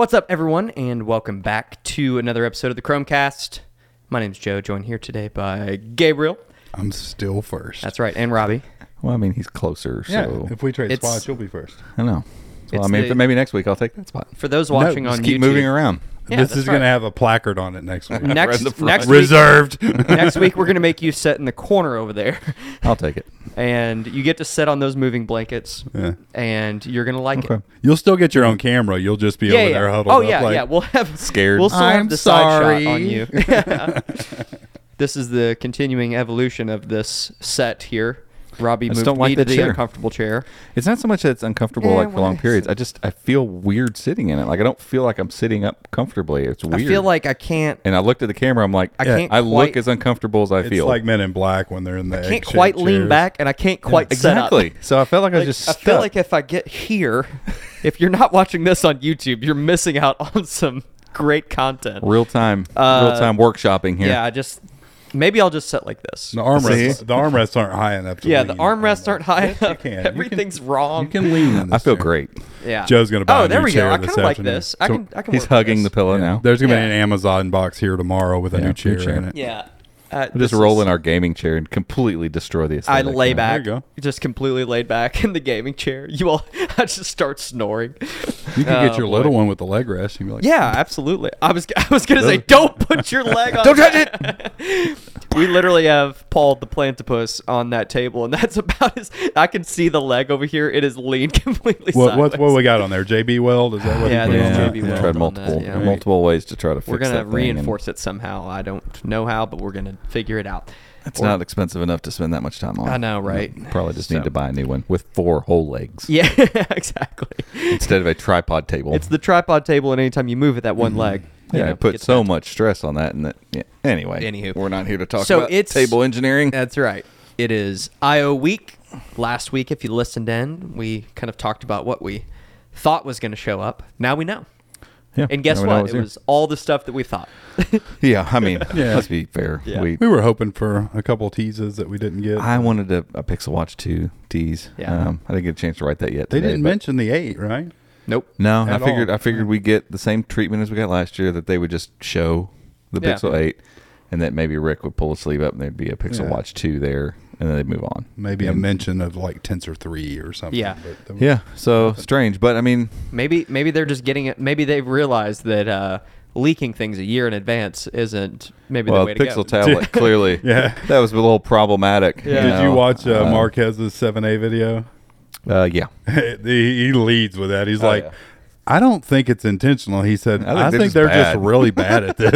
What's up, everyone, and welcome back to another episode of the Chrome Cast. My name's Joe, joined here today by Gabriel. I'm still first. That's right, and Robbie. Well, I mean, he's closer, yeah. so If we trade It's- spots, you'll be first. I know. So, I mean, the- maybe next week I'll take that spot. For those watching No, on Just keep YouTube, moving around. Yeah, this that's is going to have a placard on it next week. Next, in the front. next week, Reserved. next week we're gonna make you sit in the corner over there, I'll take it. and you get to sit on those moving blankets, yeah. and you're gonna like it. You'll still get your own camera. You'll just be Yeah, over yeah. there huddled oh up. yeah, like, yeah. We'll have Scared. We'll still I'm have the side shot on you. this is the continuing evolution of this set here. Robbie I just moved don't like me to the the chair. uncomfortable chair. It's not so much that it's uncomfortable Yeah, like for well, long it's- periods. I just I feel weird sitting in it. Like I don't feel like I'm sitting up comfortably. It's weird. I feel like I can't. and I looked at the camera. I'm like, I Yeah, can't. I quite, look as uncomfortable as I It's feel. like Men in Black when they're in the I can't egg-shaped quite lean chairs. back, and I can't quite set up. exactly. So I felt like I was just I stuck. feel like if I get here, if you're not watching this on YouTube, you're missing out on some great content. real time, Uh, real time workshopping here. Yeah, I just maybe I'll just sit like this. The armrests, the armrests aren't high enough to Yeah, lean the armrests aren't high Yes, you enough. can. You can- Everything's wrong. You can lean in this I feel chair. great. yeah. Joe's gonna buy Oh, a there we go. I kind of like afternoon. this. I can. I can. He's work with hugging this. the pillow Yeah. now. There's going to Yeah. be an Amazon box here tomorrow with a Yeah, new new chair, chair. in it. Yeah. Uh, We'll just this roll is- in our gaming chair and completely destroy the I lay back, There you just completely laid back in the gaming chair. You all, I just start snoring. You can Oh, get your boy. little one with the leg rest. You can be like, Yeah, absolutely. I was, I was gonna say, don't put your leg on. Don't touch it. we literally have Paul the plantipus on that table, and that's about as. I can see the leg over here. It is leaned completely What, what, what we got on there? JB Weld? Is that what Yeah, he there's on Yeah, there? JB Weld tried multiple that, yeah. multiple ways to try to fix We're gonna that thing, and reinforce it somehow. I don't know how, but we're gonna figure it out. It's Or- not expensive enough to spend that much time on. I know, You right? Probably just So- need to buy a new one with four whole legs Yeah, exactly. instead of a tripod table. It's the tripod table, and anytime you move it, that one mm-hmm. leg. you yeah, know, it put so much stress on that, and that. Yeah. Anyway, Anywho. we're not here to talk So about it's- table engineering. That's right. It is IO week. Last week, if you listened in, we kind of talked about what we thought was going to show up. Now we know. Yeah, And guess now we know what? it's It here. was all the stuff that we thought. Yeah, I mean, Yeah. let's be fair. Yeah. We, We were hoping for a couple teases that we didn't get. I wanted a, a Pixel Watch 2 tease. Yeah. Um, I didn't get a chance to write that yet. they today, didn't but- mention the eight, right? nope. No, I figured all. I figured we'd get the same treatment as we got last year. That they would just show the Yeah. Pixel 8, and that maybe Rick would pull a sleeve up, and there'd be a Pixel Yeah. Watch 2 there, and then they'd move on. Maybe a mention of like Tensor three or something. Yeah. But the- Yeah, so strange, but I mean, Maybe maybe they're just getting it. Maybe they've realized that uh, leaking things a year in advance isn't maybe well, the way to Pixel go. tablet clearly, Yeah. that was a little problematic. Yeah. Did you watch uh, Uh, Marques's seven A video? Uh, yeah, he, he leads with that. He's Oh, like, yeah. I don't think it's intentional. He said, I think I they're think just they're just really bad at this.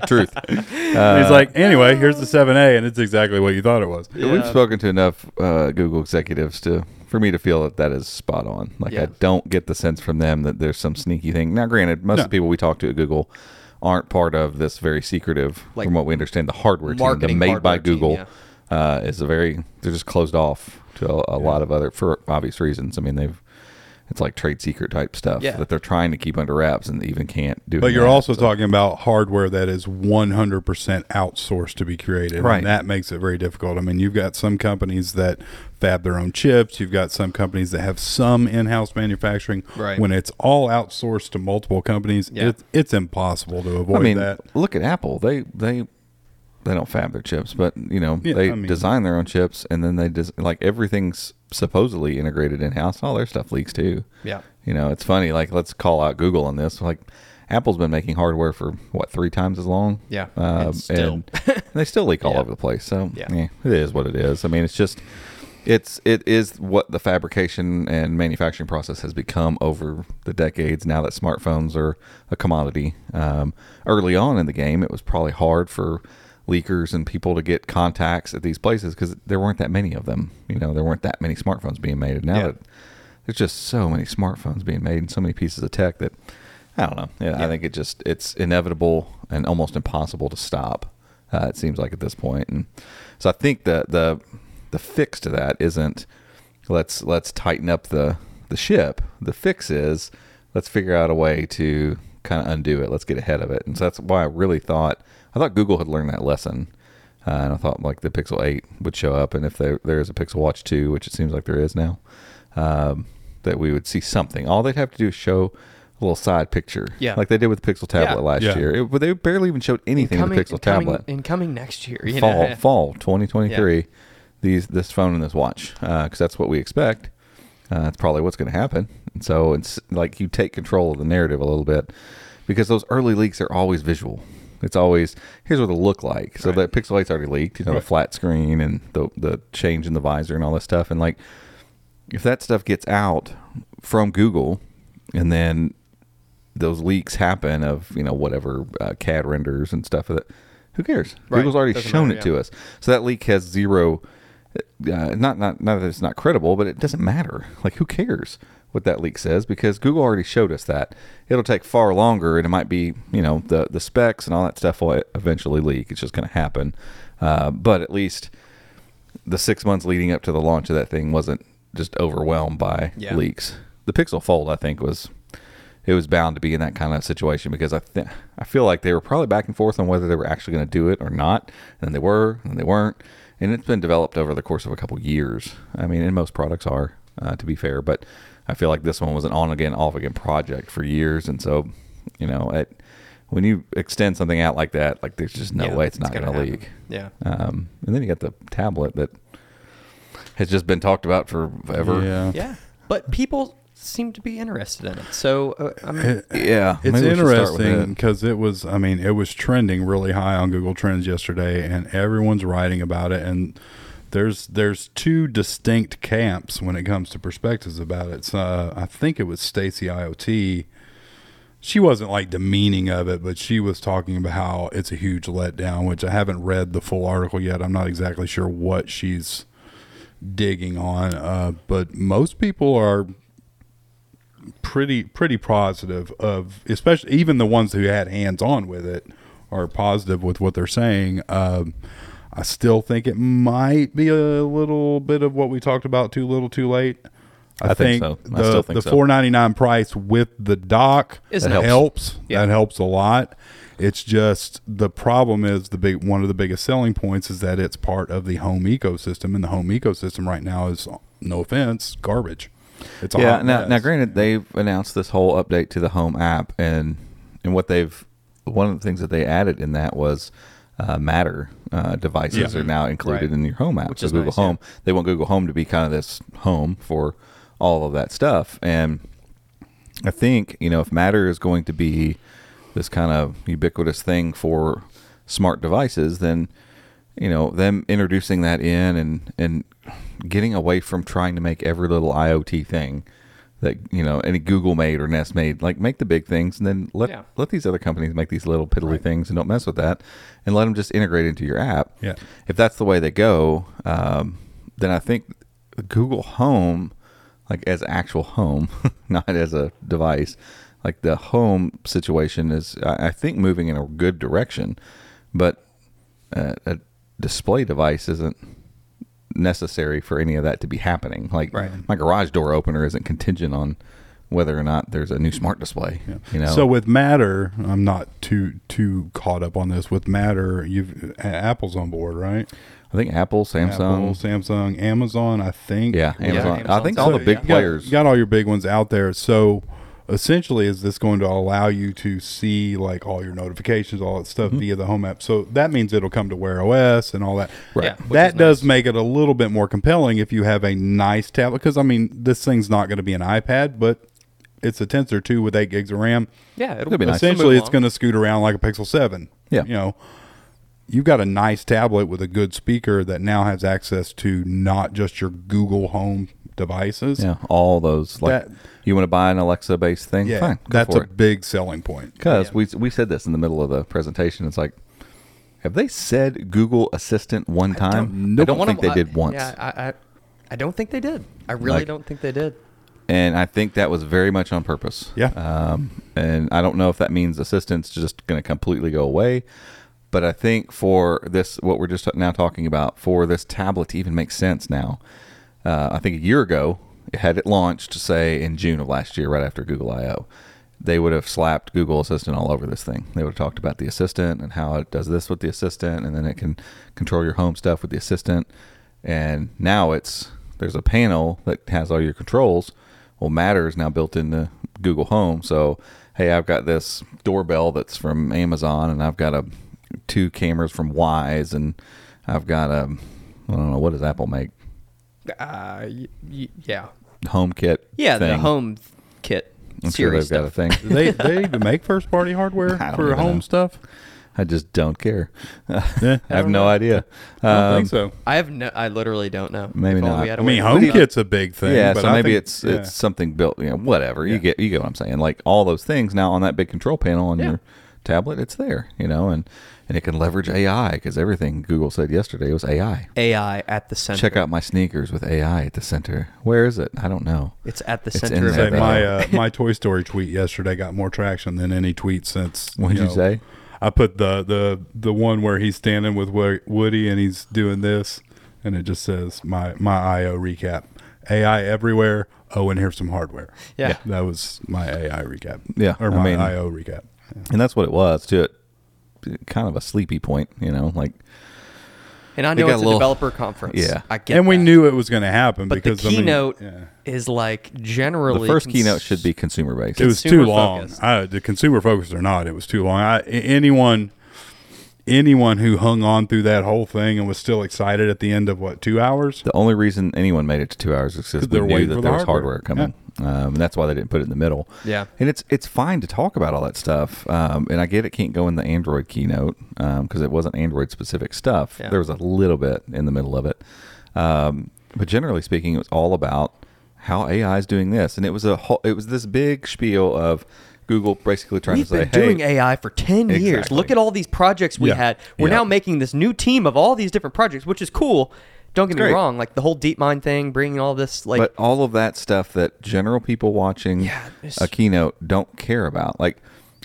truth. He's Uh, like, anyway, here's the seven A, and it's exactly what you thought it was. Yeah. We've spoken to enough uh, Google executives to for me to feel that that is spot on. Like Yeah. I don't get the sense from them that there's some sneaky thing. Now, granted, most No. of the people we talk to at Google aren't part of this very secretive. Like, from what we understand, the hardware team, the made by hardware team, Google, yeah. uh, is a very they're just closed off to a, a lot of other for obvious reasons. I mean, they've it's like trade secret type stuff Yeah. that they're trying to keep under wraps and even can't do. But it you're now, also so- talking about hardware that is 100% outsourced to be created. Right. And that makes it very difficult. I mean, you've got some companies that fab their own chips. You've got some companies that have some in-house manufacturing. Right. When it's all outsourced to multiple companies, Yeah. it's, it's impossible to avoid I mean, that. look at Apple. They they they don't fab their chips, but you know Yeah, they I mean- design their own chips, and then they des- like everything's supposedly integrated in house. All their stuff leaks too. Yeah. You know, it's funny. Like, let's call out Google on this. Like, Apple's been making hardware for what three times as long. Yeah, um, and still. and they still leak all Yeah. over the place. So Yeah. yeah. it is what it is. I mean, it's just it's it is what the fabrication and manufacturing process has become over the decades. Now that smartphones are a commodity. Um, early on in the game, it was probably hard for leakers and people to get contacts at these places because there weren't that many of them. You know, there weren't that many smartphones being made. And now Yeah. that there's just so many smartphones being made and so many pieces of tech that I don't know. Yeah, Yeah. I think it just it's inevitable and almost impossible to stop. Uh, it seems like at this point, and so I think the the the fix to that isn't let's let's tighten up the the ship. The fix is let's figure out a way to kind of undo it. Let's get ahead of it, and so that's why I really thought I thought Google had learned that lesson. Uh, and I thought like the Pixel 8 would show up, and if there there is a Pixel Watch 2, which it seems like there is now, um, that we would see something. All they'd have to do is show a little side picture, Yeah. like they did with the Pixel tablet Yeah. last Yeah. year. It, but they barely even showed anything coming, in the Pixel coming, tablet. In coming next year. You fall know? fall 2023 these this phone and this watch because that's what we expect uh, that's probably what's going to happen and so it's like you take control of the narrative a little bit because those early leaks are always visual it's always here's what it'll look like so Right. that pixel 8's already leaked you know Right. the flat screen and the the change in the visor and all this stuff and like if that stuff gets out from google and then those leaks happen of you know whatever uh, CAD renders and stuff that who cares? Right. Google's already Doesn't shown matter, it to us, so that leak has zero. Uh, not not not that it's not credible, but it doesn't matter. Like who cares what that leak says because Google already showed us that. It'll take far longer, and it might be you know the the specs and all that stuff will eventually leak. It's just going to happen, uh, but at least the six months leading up to the launch of that thing wasn't just overwhelmed by Yeah. leaks. The Pixel Fold, I think, was it was bound to be in that kind of situation because I th- I feel like they were probably back and forth on whether they were actually going to do it or not, and they were, and they weren't, and it's been developed over the course of a couple years. I mean, and most products are, uh, to be fair, but I feel like this one was an on again, off again project for years, and so you know, it, when you extend something out like that, like there's just no Yeah, way it's not going gonna leak. Yeah. Um, and then you got the tablet that has just been talked about forever. Yeah. Yeah. But people seem to be interested in it. So uh, I'm, It- Yeah, It's maybe we should start with interesting it. because it was, I mean, it was trending really high on Google Trends yesterday, and everyone's writing about it. And there's there's two distinct camps when it comes to perspectives about it. So uh, I think it was Stacey IoT. She wasn't like demeaning of it, but she was talking about how it's a huge letdown. Which I haven't read the full article yet. I'm not exactly sure what she's digging on, uh, but most people are pretty pretty positive of especially even the ones who had hands on with it are positive with what they're saying um, i still think it might be a little bit of what we talked about too little too late I think so. I the, still think the so. 499 price with the dock Is that nice. helps Yeah. that helps a lot it's just the problem is the big one of the biggest selling points is that it's part of the home ecosystem and the home ecosystem right now is no offense garbage it's a yeah. Now, mess. now, granted, they've announced this whole update to the Home app, and and what they've one of the things that they added in that was uh, Matter uh, devices Yeah. are now included Right. in your Home app. Which so is Google nice, yeah. Home, they want Google Home to be kind of this home for all of that stuff, and I think you know if Matter is going to be this kind of ubiquitous thing for smart devices, then you know them introducing that in and and getting away from trying to make every little IoT thing that you know any Google made or Nest made, like make the big things and then let Yeah. let these other companies make these little piddly things and don't mess with that, and let them just integrate into your app. Yeah. If that's the way they go, um, then I think Google Home, like as actual home, not as a device, like the home situation is, I I think, moving in a good direction, but uh, a display device isn't necessary for any of that to be happening. Like Right. my garage door opener isn't contingent on whether or not there's a new smart display. You know, So with Matter, I'm not too too caught up on this. With Matter, you've Apple's on board, right? I think Apple, Samsung, Apple, Samsung, Amazon. I think. yeah, Amazon. I think Amazon's all the out big there, You got- players. You got all your big ones out there. So essentially, is this going to allow you to see like all your notifications, all that stuff mm-hmm. via the home app? So that means it'll come to Wear OS and all that. Right. Yeah, which that is does nice. make it a little bit more compelling if you have a nice tablet. Because I mean, this thing's not going to be an iPad, but it's a Tensor two with eight gigs of RAM. Yeah, it'll Could be nice. Essentially, move it's going to scoot around like a Pixel Seven. Yeah. you know, you've got a nice tablet with a good speaker that now has access to not just your Google Home devices. Yeah, all those. Like, That- you want to buy an Alexa based thing? Yeah, Fine, that's a it. big selling point. Because Yeah. we we said this in the middle of the presentation. It's like, have they said Google Assistant one time? I don't One think of they did I- once. Yeah, I, I, I don't think they did. I really Like- don't think they did. and I think that was very much on purpose. Yeah. Um, and I don't know if that means assistant's just going to completely go away, but I think for this, what we're just now talking about, for this tablet to even make sense now, uh, I think a year ago, had it launched, say in June of last year, right after Google I/O, they would have slapped Google Assistant all over this thing. They would have talked about the assistant and how it does this with the assistant, and then it can control your home stuff with the assistant. And now it's there's a panel that has all your controls. Well, Matter is now built into Google Home. So, hey, I've got this doorbell that's from Amazon, and I've got a two cameras from Wyze, and I've got a I don't know what does Apple make Uh, y- y- yeah. HomeKit. Yeah, the thing. home kit I'm sure series they've got a stuff. thing. Do they they even make first party hardware I don't for even home know. stuff? I just don't care. Yeah, I have no know. idea. I don't Um, think so. I have no. I literally don't know. Maybe If only not. we had a I way mean, to find out. HomeKit's a big thing. yeah, but so I maybe think- it's yeah. it's something built. You know, whatever. You get you get what I'm saying. Like all those things now on that big control panel on Yeah. your tablet, it's there. You know, and and it can leverage AI because everything Google said yesterday was AI. AI at the center. Check out my sneakers with AI at the center. Where is it? I don't know. It's at the It's center in of there, Say my uh, my Toy Story tweet yesterday got more traction than any tweet since. What'd you know, say? I put the the the one where he's standing with Woody and he's doing this, and it just says my my IO recap. AI everywhere. Oh, and here's some hardware. Yeah. that was my AI recap. Yeah, or I my mean- IO recap. And that's what it was to it. Kind of a sleepy point, you know, like And I know it's a a, little- developer conference. Yeah. I get And we that. knew it was going to happen But the because I mean, keynote yeah. is like generally the first cons- keynote should be consumer based. it was too long. I, the consumer focused or not, it was too long. I, anyone, anyone who hung on through that whole thing and was still excited at the end of what two hours? The only reason anyone made it to two hours is because we they're knew that for there was hardware. hardware coming, um, and that's why they didn't put it in the middle. Yeah. and it's it's fine to talk about all that stuff, um, and I get it can't go in the Android keynote because it wasn't Android specific stuff. Yeah. There was a little bit in the middle of it, um, but generally speaking, it was all about how AI is doing this, and it was a whole, it was this big spiel of Google basically trying We've to say, been doing hey, AI for 10 years. Exactly. Look at all these projects we Yeah. had. We're Yeah. now making this new team of all these different projects, which is cool. Don't get me great. wrong. Like the whole DeepMind thing, bringing all this, like, but all of that stuff that general people watching Yeah, a keynote don't care about. Like,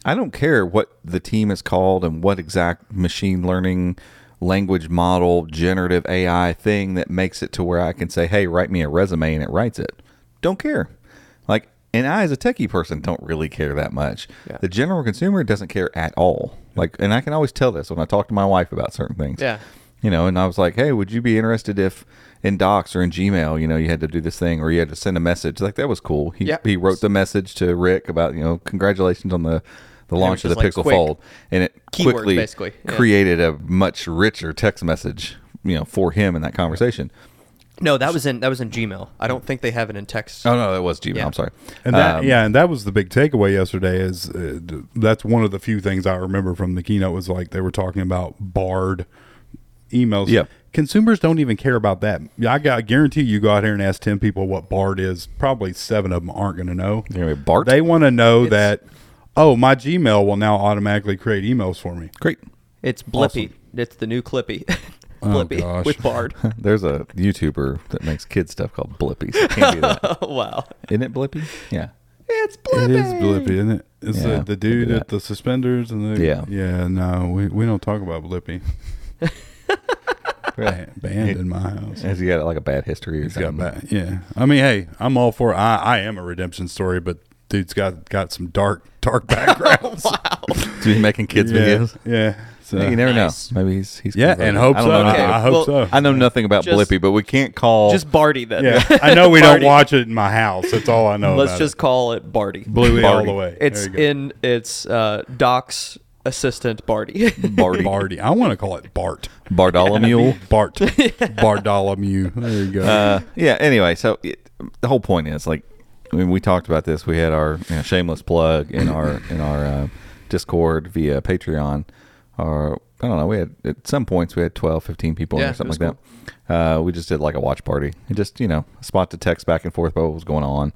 I don't care what the team is called and what exact machine learning language model generative AI thing that makes it to where I can say, "Hey, write me a resume," and it writes it. Don't care. Like, and I, as a techie person, don't really care that much. Yeah. The general consumer doesn't care at all. Like, and I can always tell this when I talk to my wife about certain things yeah. You know and i was like hey would you be interested if in docs or in gmail you know you had to do this thing or you had to send a message like that was cool he, Yeah. he wrote the message to rick about you know congratulations on the the launch of the was just, pixel quick fold and it keywords, quickly basically. Yeah. created a much richer text message you know for him in that conversation No, that was in that was in Gmail. I don't think they have it in text. oh no that was gmail Yeah. i'm sorry And that, Um, yeah, and that was the big takeaway yesterday. Is uh, that's one of the few things I remember from the keynote was like they were talking about Bard emails. Yeah. consumers don't even care about that. I got I guarantee you go out here and ask ten people what Bard is. Probably seven of them aren't going to know. Anyway, Bart? They want to know It's- that. Oh, my Gmail will now automatically create emails for me. great It's Blippy. It's the new Clippy. Oh, Blippy gosh. with Bard. there's a youtuber that makes kid stuff called blippies I can't do that oh, wow. isn't it blippy yeah It's Blippy. It is Blippy, isn't it? It's Yeah, the, the dude that. at the suspenders and the Yeah. yeah. No, we, we don't talk about Blippy. Ban- Banned in my house. has he got like a bad history or He's got something bad. Yeah, I mean, hey, I'm all for. I I am a redemption story, but dude's got got some dark dark backgrounds. wow. Is he making kids yeah, videos Yeah. So you never Nice. know. Maybe he's he's yeah, and hope I so. I, nothing- I hope Well, so. I know nothing about Just- Blippy, but we can't call Just Barty then. yeah, I know we don't watch it in my house. That's all I know. Let's about just it. call it Barty. Bluey all the way. It's There you go. in it's uh, Doc's assistant Barty. Barty. Barty. I want to call it Bart. Bartholomew. Bart. Bartholomew. There you go. uh, yeah. Anyway, so it, the whole point is like when we talked about this, we had our you know, shameless plug in our in our uh, Discord via Patreon. Or I don't know. We had at some points we had 12, 15 people in Yeah, there, it something was like that. Uh, we just did like a watch party and just you know a spot to text back and forth about what was going on.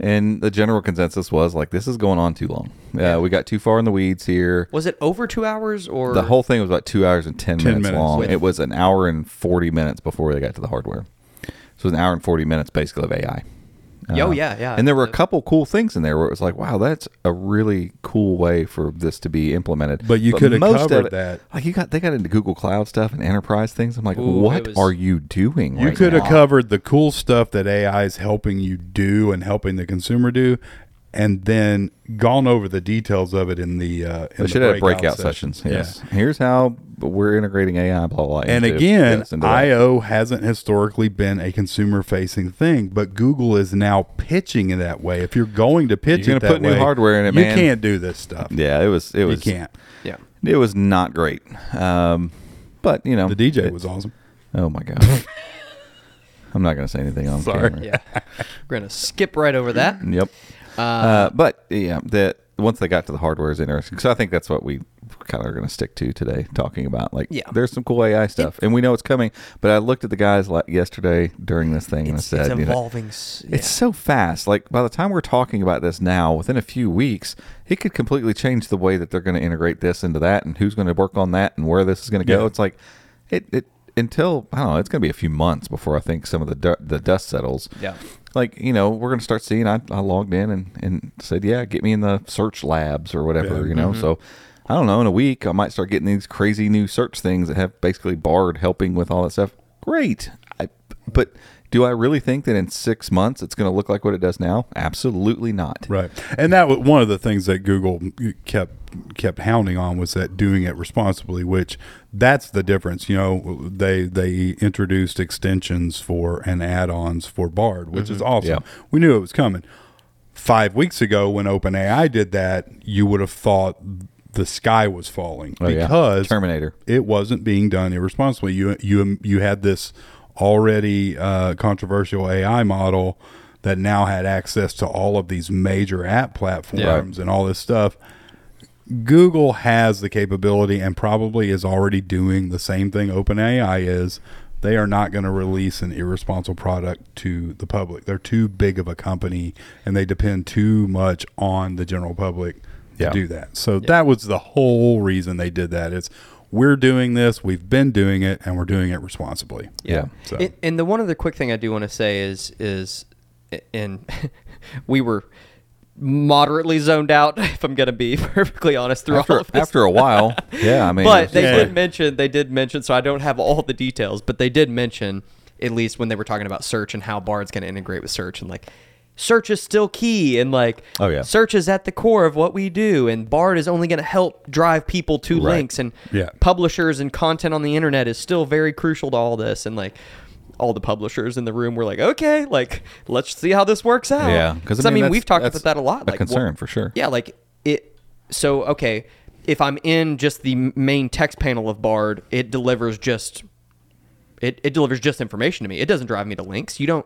And the general consensus was like, this is going on too long. Uh, we got too far in the weeds here. Was it over two hours or The whole thing was about two hours and 10, 10 minutes, minutes. long. With- it was an hour and 40 minutes before they got to the hardware. So it was an hour and 40 minutes basically of AI. Oh, yeah, yeah. And there were a couple cool things in there where it was like, wow, that's a really cool way for this to be implemented. But you could have most of covered it- that. Like you got, they got into Google Cloud stuff and enterprise things. I'm like, Ooh, what was- are you doing? You right could have covered the cool stuff that AI is helping you do and helping the consumer do, and then gone over the details of it in the. Uh, in They the should have breakout breakout sessions. sessions. Yes. Here's how we're integrating AI, blah blah. And again, this. IO hasn't historically been a consumer facing thing, but Google is now pitching it that way. If you're going to pitch You're it gonna that put new hardware in it, you man. can't do this stuff. yeah, it was it was, you was can't. Yeah. it was not great. Um, but you know, The DJ it- was awesome. Oh my god. I'm not gonna say anything on Sorry. camera. Yeah. We're gonna skip right over that. Yep. Uh, Uh, but yeah, the once they got to the hardware is interesting. So I think that's what we kind of are going to stick to today, talking about like Yeah. there's some cool AI stuff, and we know it's coming. But I looked at the guys like yesterday during this thing and I said, it's you know, evolving. yeah. it's so fast. Like by the time we're talking about this now, within a few weeks, it could completely change the way that they're going to integrate this into that, and who's going to work on that, and where this is going to go. Yeah. It's like it it until I don't know. It's going to be a few months before I think some of the du- the dust settles. Yeah. Like you know, we're going to start seeing. I, I logged in and and said, yeah, get me in the search labs or whatever. Yeah. You know, mm-hmm. so. I don't know. In a week, I might start getting these crazy new search things that have basically Bard helping with all that stuff. Great, I, but do I really think that in six months it's going to look like what it does now? Absolutely not. Right, and that was one of the things that Google kept kept hounding on was that doing it responsibly, which that's the difference. You know, they they introduced extensions for and add-ons for Bard, which is mm-hmm. awesome. Yeah. We knew it was coming. Five weeks ago, when OpenAI did that, you would have thought the sky was falling Oh, yeah. because Terminator. it wasn't being done irresponsibly. You you you had this already uh, controversial AI model that now had access to all of these major app platforms and all this stuff. Google has the capability and probably is already doing the same thing OpenAI is. They are not going to release an irresponsible product to the public. They're too big of a company and they depend too much on the general public Yeah. do that. So that was the whole reason they did that. It's we're doing this, we've been doing it, and we're doing it responsibly. Yeah. So And, and the one other quick thing I do want to say is is, and we were moderately zoned out. If I'm gonna be perfectly honest, through After, all of this. after a while, yeah. I mean, but they just did like- mention they did mention. So I don't have all the details, but they did mention at least when they were talking about search and how Bard's going to integrate with search and like. Search is still key, and like, Oh, yeah. search is at the core of what we do, and Bard is only going to help drive people to Right. links, and Yeah. publishers and content on the internet is still very crucial to all this, and like, all the publishers in the room were like, okay, like, let's see how this works out. Yeah, because I mean, that's- we've talked about that a lot. A like, concern what- for sure. yeah, like it. So okay, if I'm in just the main text panel of Bard, it delivers just. It, it delivers just information to me. It doesn't drive me to links. You don't.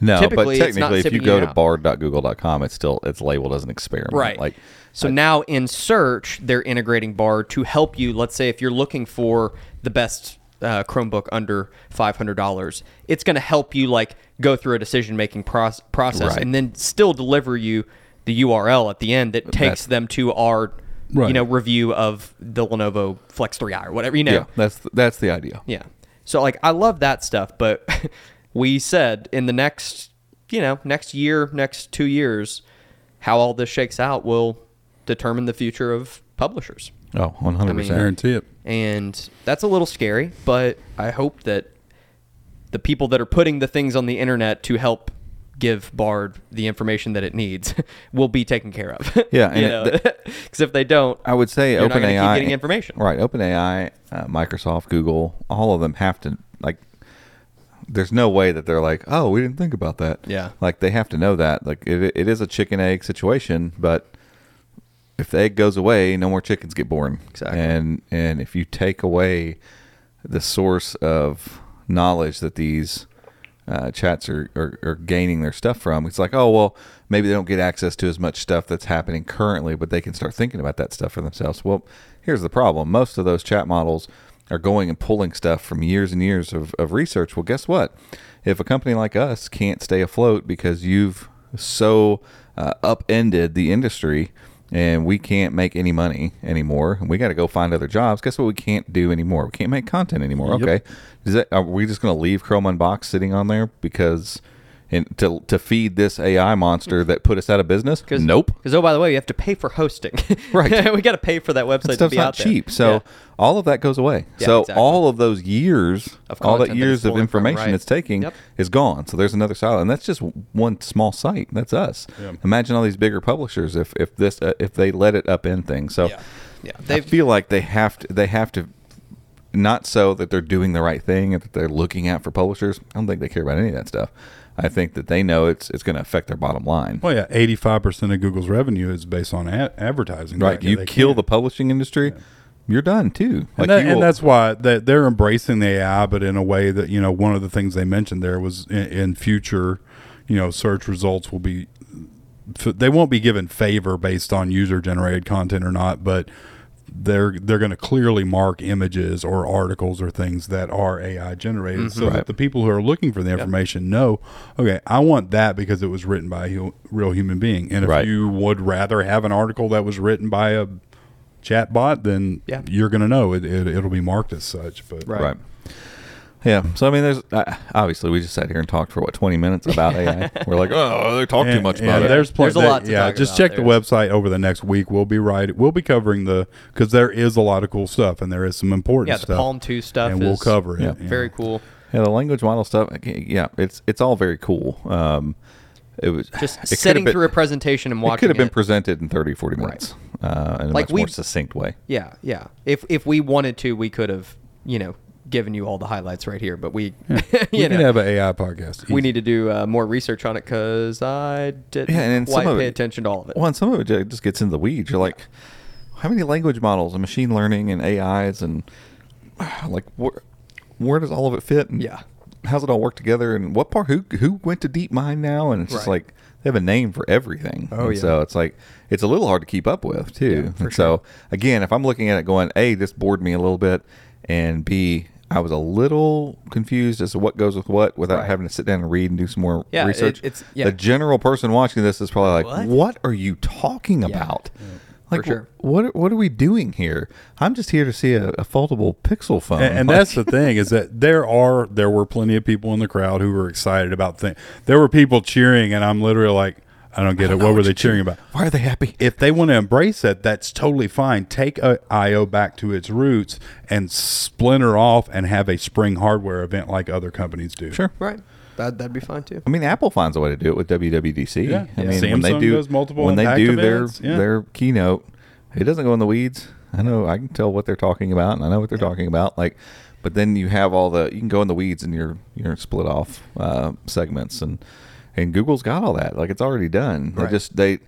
No, Typically, but technically, if you go to bard.google.com, it's still it's labeled as an experiment. Right. Like, so now in search, they're integrating Bard to help you. Let's say if you're looking for the best uh, Chromebook under five hundred dollars, it's going to help you like go through a decision making proce- process Right. and then still deliver you the URL at the end that takes That's- them to our you know review of the Lenovo Flex 3i or whatever you know. yeah, that's that's the idea. Yeah. So like I love that stuff, but we said in the next, you know, next year, next 2 years, how all this shakes out will determine the future of publishers. Oh, Oh, one hundred mean- percent. guarantee it. And that's a little scary, but I hope that the people that are putting the things on the internet to help give Bard the information that it needs will be taken care of. Yeah, and because if they don't, I would say You're not gonna keep OpenAI getting information. Right, OpenAI, uh, Microsoft, Google, all of them have to like. There's no way that they're like, oh, we didn't think about that. Yeah. like they have to know that. Like it, it is a chicken egg situation, but if the egg goes away, no more chickens get born. Exactly. And and if you take away the source of knowledge that these uh, chats are, are, are gaining their stuff from, it's like, oh well, maybe they don't get access to as much stuff that's happening currently, but they can start thinking about that stuff for themselves. Well, here's the problem: most of those chat models are going and pulling stuff from years and years of, of research. Well, guess what? If a company like us can't stay afloat because you've so uh, upended the industry and we can't make any money anymore and we got to go find other jobs guess what we can't do anymore we can't make content anymore Yep. okay is that are we just going to leave chrome unboxed sitting on there because and to to feed this ai monster that put us out of business Cause, nope Because oh, by the way, you have to pay for hosting. Right. we got to pay for that website that to stuff's be not out there. cheap so Yeah. all of that goes away Yeah, so exactly. all of those years Of all that years of pulling from, information right. it's taking Yep. is gone so there's another side and that's just one small site that's us Yeah. imagine all these bigger publishers if if this uh, if they let it upend things so Yeah. Yeah. I They've feel like they have to they have to not so that they're doing the right thing and that they're looking out for publishers. I don't think they care about any of that stuff. I think that they know it's it's going to affect their bottom line. Well, yeah, eighty-five percent of Google's revenue is based on advertising. Right, you kill can't- the publishing industry, you're done too. and, that, you and that's why they, they're embracing the AI, but in a way that you know one of the things they mentioned there was in, in future, you know, search results will be they won't be given favor based on user generated content or not, but they're they're going to clearly mark images or articles or things that are AI generated, mm-hmm. so Right. that the people who are looking for the information know, okay, I want that because it was written by a real human being, and if Right. you would rather have an article that was written by a chat bot, then Yeah. you're going to know it, it. It'll be marked as such. But Right. right. Yeah, so I mean, there's uh, obviously we just sat here and talked for what 20 minutes about AI. We're like, oh, they talk too much about it. There's, plenty. There's a lot to yeah, talk just about. check the website over the next week. We'll be right. We'll be covering the because there is a lot of cool stuff and there is some important Yeah, the stuff. PaLM 2 stuff and we'll cover it. yeah, you Very cool. Yeah, the language model stuff. Yeah, it's it's all very cool. Um, it was Just it sitting been- through a presentation and watching. It could have been it. presented in 30, 40 minutes uh, in a Like much we- more succinct way. Yeah, yeah. If if we wanted to, we could have, you know, given you all the highlights right here. But we, We you can know, have an AI podcast. we need to do uh, more research on it because I didn't Yeah, and quite pay it- attention to all of it. Well, and some of it ju- just gets into the weeds. You're like, how many language models and machine learning and AIs and like where where does all of it fit? And Yeah. how's it all work together? And what part? Who who went to DeepMind now? And it's just like they have a name for everything. Oh, And yeah. So it's like it's a little hard to keep up with too. Yeah, and so again, if I'm looking at it going, a this bored me a little bit, and b I was a little confused as to what goes with what without Right. having to sit down and read and do some more Yeah, it- research. it's- yeah. The general person watching this is probably like, What? "What are you talking about?" Mm. Like, For sure. what what are we doing here? I'm just here to see a, a foldable Pixel phone. and, and Like, that's the thing is that there are there were plenty of people in the crowd who were excited about things. There were people cheering, and I'm literally like, I don't get it. What were they cheering about? why are they happy? if they want to embrace it, that's totally fine. Take a IO back to its roots and splinter off and have a spring hardware event like other companies do. Sure. right. That that'd be fine too. I mean, Apple finds a way to do it with WWDC. Yeah. I Yeah. mean, when they do does multiple when they do events, their yeah. their keynote, it doesn't go in the weeds. I know I can tell what they're talking about, and I know what they're talking about. Like, but then you have all the you can go in the weeds and you're you're split off uh, segments, and and Google's got all that. Like, it's already done. They Right. just they,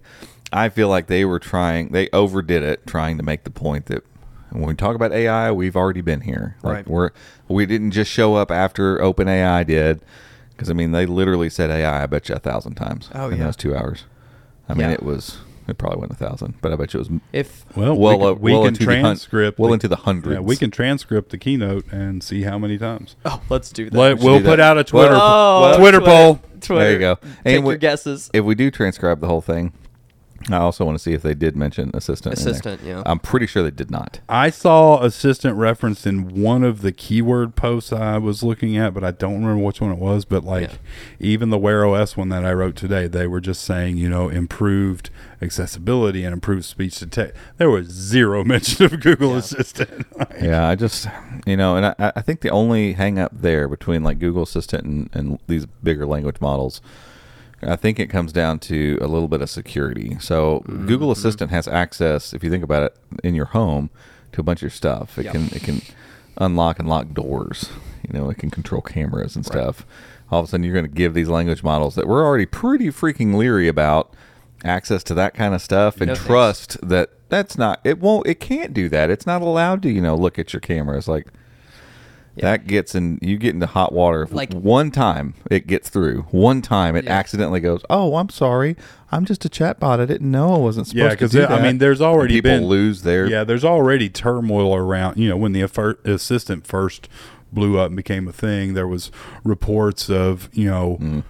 I feel like they were trying. They overdid it, trying to make the point that. When we talk about AI, we've already been here. Like Right. we're we didn't just show up after OpenAI did. Because I mean, they literally said AI. I bet you a thousand times. Oh, in yeah. those two hours. I mean, Yeah. it was. It probably wasn't a thousand, but I bet you it was. If Well, Well, we uh, can, we well can into the hun- well the- into the hundreds. Yeah, we can transcript the keynote and see how many times. oh, let's do that. Let, should we'll do put that. out a Twitter Oh, Twitter poll. Twitter. There you go. Take And we- your guesses. If we do transcribe the whole thing, I also want to see if they did mention assistant. in there. Assistant, yeah. I'm pretty sure they did not. I saw assistant referenced in one of the keyword posts I was looking at, but I don't remember which one it was. But like Yeah. even the Wear OS one that I wrote today, they were just saying, you know, improved accessibility and improved speech to text. There was zero mention of Google Assistant. Yeah, I just you know, and I, I think the only hang up there between like Google Assistant and, and these bigger language models, I think it comes down to a little bit of security. So Google mm-hmm. Assistant has access, if you think about it, in your home to a bunch of your stuff. It Yeah. can it can unlock and lock doors. You know, it can control cameras and stuff. All of a sudden, you're going to give these language models that we're already pretty freaking leery about access to that kind of stuff and No trust that that's not it won't it can't do that it's not allowed to you know look at your cameras like Yeah. that gets in you get into hot water if Like- one time it gets through one time it Yeah. accidentally goes oh i'm sorry i'm just a chatbot i didn't know i wasn't supposed Yeah, to 'cause do it- I mean, there's And already people been- lose their yeah, there's already turmoil around. You know, when the assistant first blew up and became a thing, there was reports of you know Mm.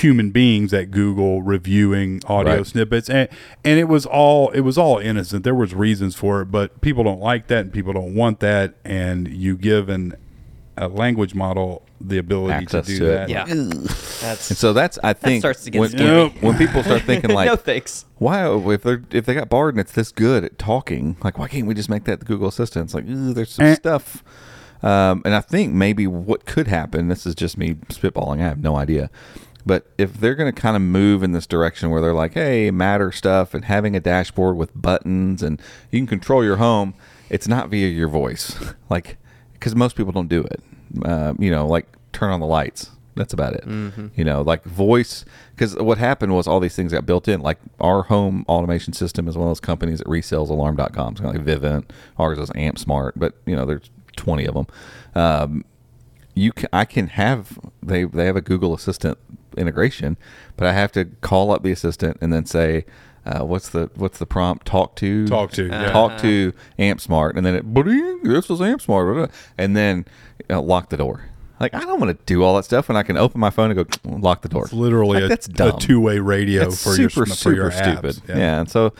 human beings at Google reviewing audio Right. snippets, and and it was all it was all innocent. There was reasons for it, but people don't like that, and people don't want that, and you give an a language model the ability Access to do to it. that. Yeah. and so that's i think starts to get when, scary. when, when people start thinking like no thanks. why if they are if they got Bard and it's this good at talking, like why can't we just make that the Google Assistant? It's like there's some Eh. stuff, um, and I think maybe what could happen. This is just me spitballing. I have no idea, but if they're going to kind of move in this direction where they're like, hey, matter stuff and having a dashboard with buttons and you can control your home, it's not via your voice. like because most people don't do it. Uh, you know, like turn on the lights. That's about it. Mm-hmm. You know, like voice. Because what happened was all these things got built in. Like our home automation system is one of those companies that resells alarm.com. It's kind of like Vivint. Ours is Amp Smart, but you know, there's 20 of them. Um, you can, I can have they they have a Google Assistant integration, but I have to call up the assistant and then say, uh, what's the what's the prompt? Talk to Talk to, yeah. talk to Amp Smart, and then it "Bling, this was Amp Smart, and then uh, lock the door. Like I don't want to do all that stuff when I can open my phone and go lock the door. It's literally Like, a, that's a two-way radio It's for super your for super apps. stupid. Yeah. and so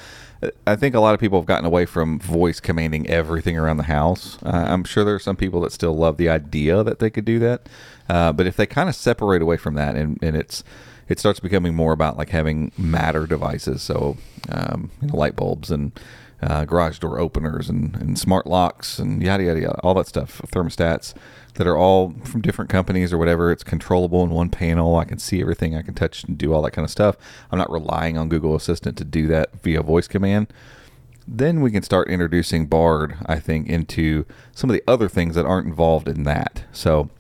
uh, I think a lot of people have gotten away from voice commanding everything around the house. Uh, I'm sure there are some people that still love the idea that they could do that, uh, but if they kind of separate away from that and, and it's it starts becoming more about like having matter devices, so um, you know, light bulbs and uh, garage door openers and, and smart locks and yada yada yada, all that stuff, thermostats that are all from different companies or whatever. It's controllable in one panel. I can see everything. I can touch and do all that kind of stuff. I'm not relying on Google Assistant to do that via voice command. Then we can start introducing Bard, I think, into some of the other things that aren't involved in that. So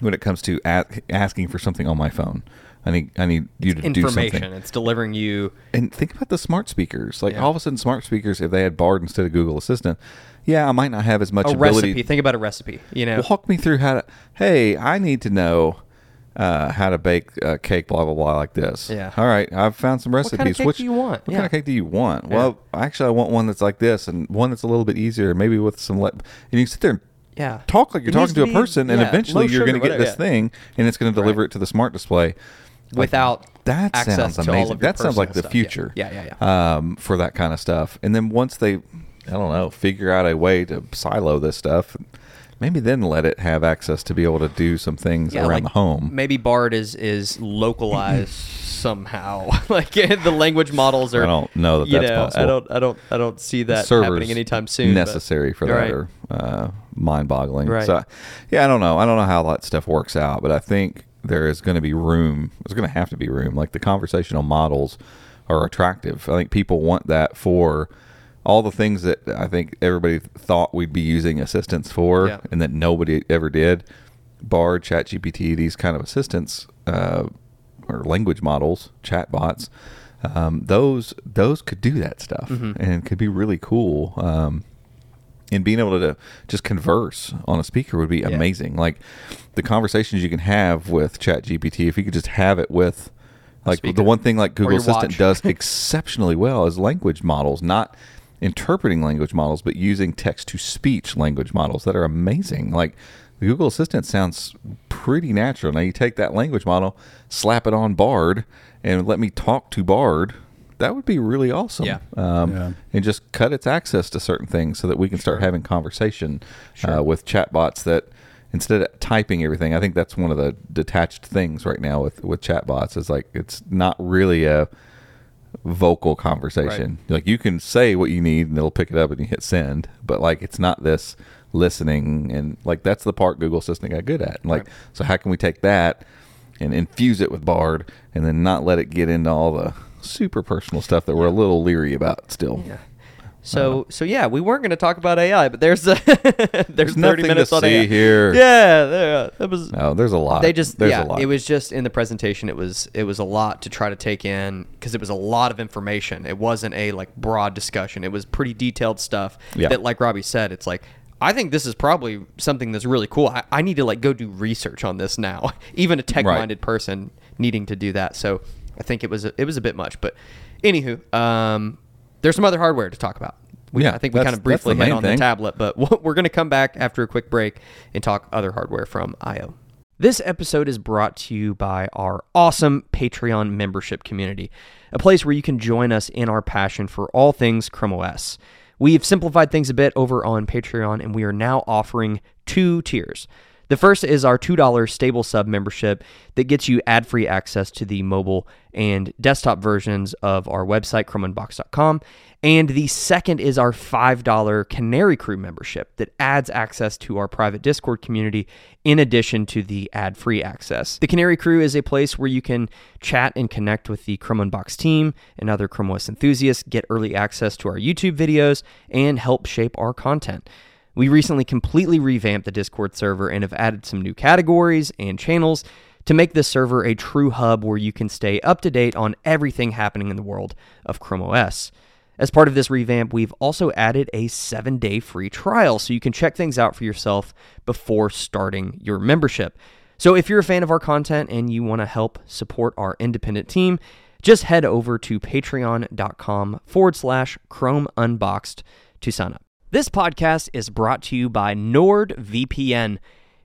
when it comes to asking for something on my phone, I need I need you to do Information. something. It's delivering you. And think about the smart speakers. Like Yeah. all of a sudden, smart speakers, if they had Bard instead of Google Assistant, yeah, I might not have as much A ability. recipe. Think about a recipe. You know, Walk me through how to. Hey, I need to know uh, how to bake a cake. Blah blah blah, like this. Yeah. All right, I've found some recipes. What kind of cake Which do you want? What Yeah. kind of cake do you want? Well, actually, I want one that's like this, and one that's a little bit easier, maybe with some. Le- and you sit there and yeah. talk like you're It talking to a be- person, and eventually you're going to get this whatever, thing, and it's going to deliver it to the smart display. Like, Without that access sounds to all amazing. That sounds like the stuff. Future. Yeah, yeah, yeah. Um, for that kind of stuff, and then once they, I don't know, figure out a way to silo this stuff, maybe then let it have access to be able to do some things Yeah, around like, the home. Maybe Bard is is localized somehow. like the language models are. I don't know that that's know, possible. I don't. I don't. I don't see that happening anytime soon. but- necessary for that Right. are uh, mind-boggling. Right. So, yeah, I don't know. I don't know how that stuff works out, but I think there is going to be room. There's going to have to be room. Like the conversational models are attractive. I think people want that for all the things that I think everybody thought we'd be using assistants for, Yeah. and that nobody ever did. Bard, ChatGPT, these kind of assistants uh, or language models, chatbots. Um, those those could do that stuff Mm-hmm. and could be really cool. Um, and being able to just converse on a speaker would be amazing. Like the conversations you can have with ChatGPT, if you could just have it with, like the one thing like Google Assistant watch. does exceptionally well is language models, not interpreting language models, but using text to speech language models that are amazing. Like the Google Assistant sounds pretty natural. Now you take that language model, slap it on Bard, and let me talk to Bard. That would be really awesome. Yeah. Um, Yeah. And just cut its access to certain things so that we can start having conversation uh, with chatbots that instead of typing everything, I think that's one of the detached things right now with, with chatbots is like it's not really a vocal conversation. Like you can say what you need and it'll pick it up and you hit send, but like it's not this listening and like that's the part Google Assistant got good at. And like so how can we take that and infuse it with Bard and then not let it get into all the super personal stuff that we're a little leery about still. Yeah. So so yeah, we weren't going to talk about AI, but there's a, there's, thirty nothing to minutes on see AI. here. Yeah, there, uh, that was. No, there's a lot. They just there's yeah, a lot. it was just in the presentation. It was it was a lot to try to take in because it was a lot of information. It wasn't a like broad discussion. It was pretty detailed stuff. Yeah. That like Robbie said, it's like I think this is probably something that's really cool. I, I need to like go do research on this now. Even a tech minded person needing to do that. So I think it was a, it was a bit much. But anywho, um, there's some other hardware to talk about. We, Yeah, I think we kind of briefly hit on thing. the tablet, but we're going to come back after a quick break and talk other hardware from IO. This episode is brought to you by our awesome Patreon membership community, a place where you can join us in our passion for all things Chrome OS. We've simplified things a bit over on Patreon, and we are now offering two tiers. The first is our $2 stable sub membership that gets you ad free access to the mobile and desktop versions of our website, chromeunboxed.com. And the second is our $5 Canary Crew membership that adds access to our private Discord community in addition to the ad free access. The Canary Crew is a place where you can chat and connect with the Chrome Unboxed team and other Chrome OS enthusiasts, get early access to our YouTube videos, and help shape our content. We recently completely revamped the Discord server and have added some new categories and channels to make this server a true hub where you can stay up to date on everything happening in the world of Chrome OS. As part of this revamp, we've also added a seven day free trial so you can check things out for yourself before starting your membership. So if you're a fan of our content and you want to help support our independent team, just head over to patreon.com forward slash Chrome Unboxed to sign up. This podcast is brought to you by NordVPN.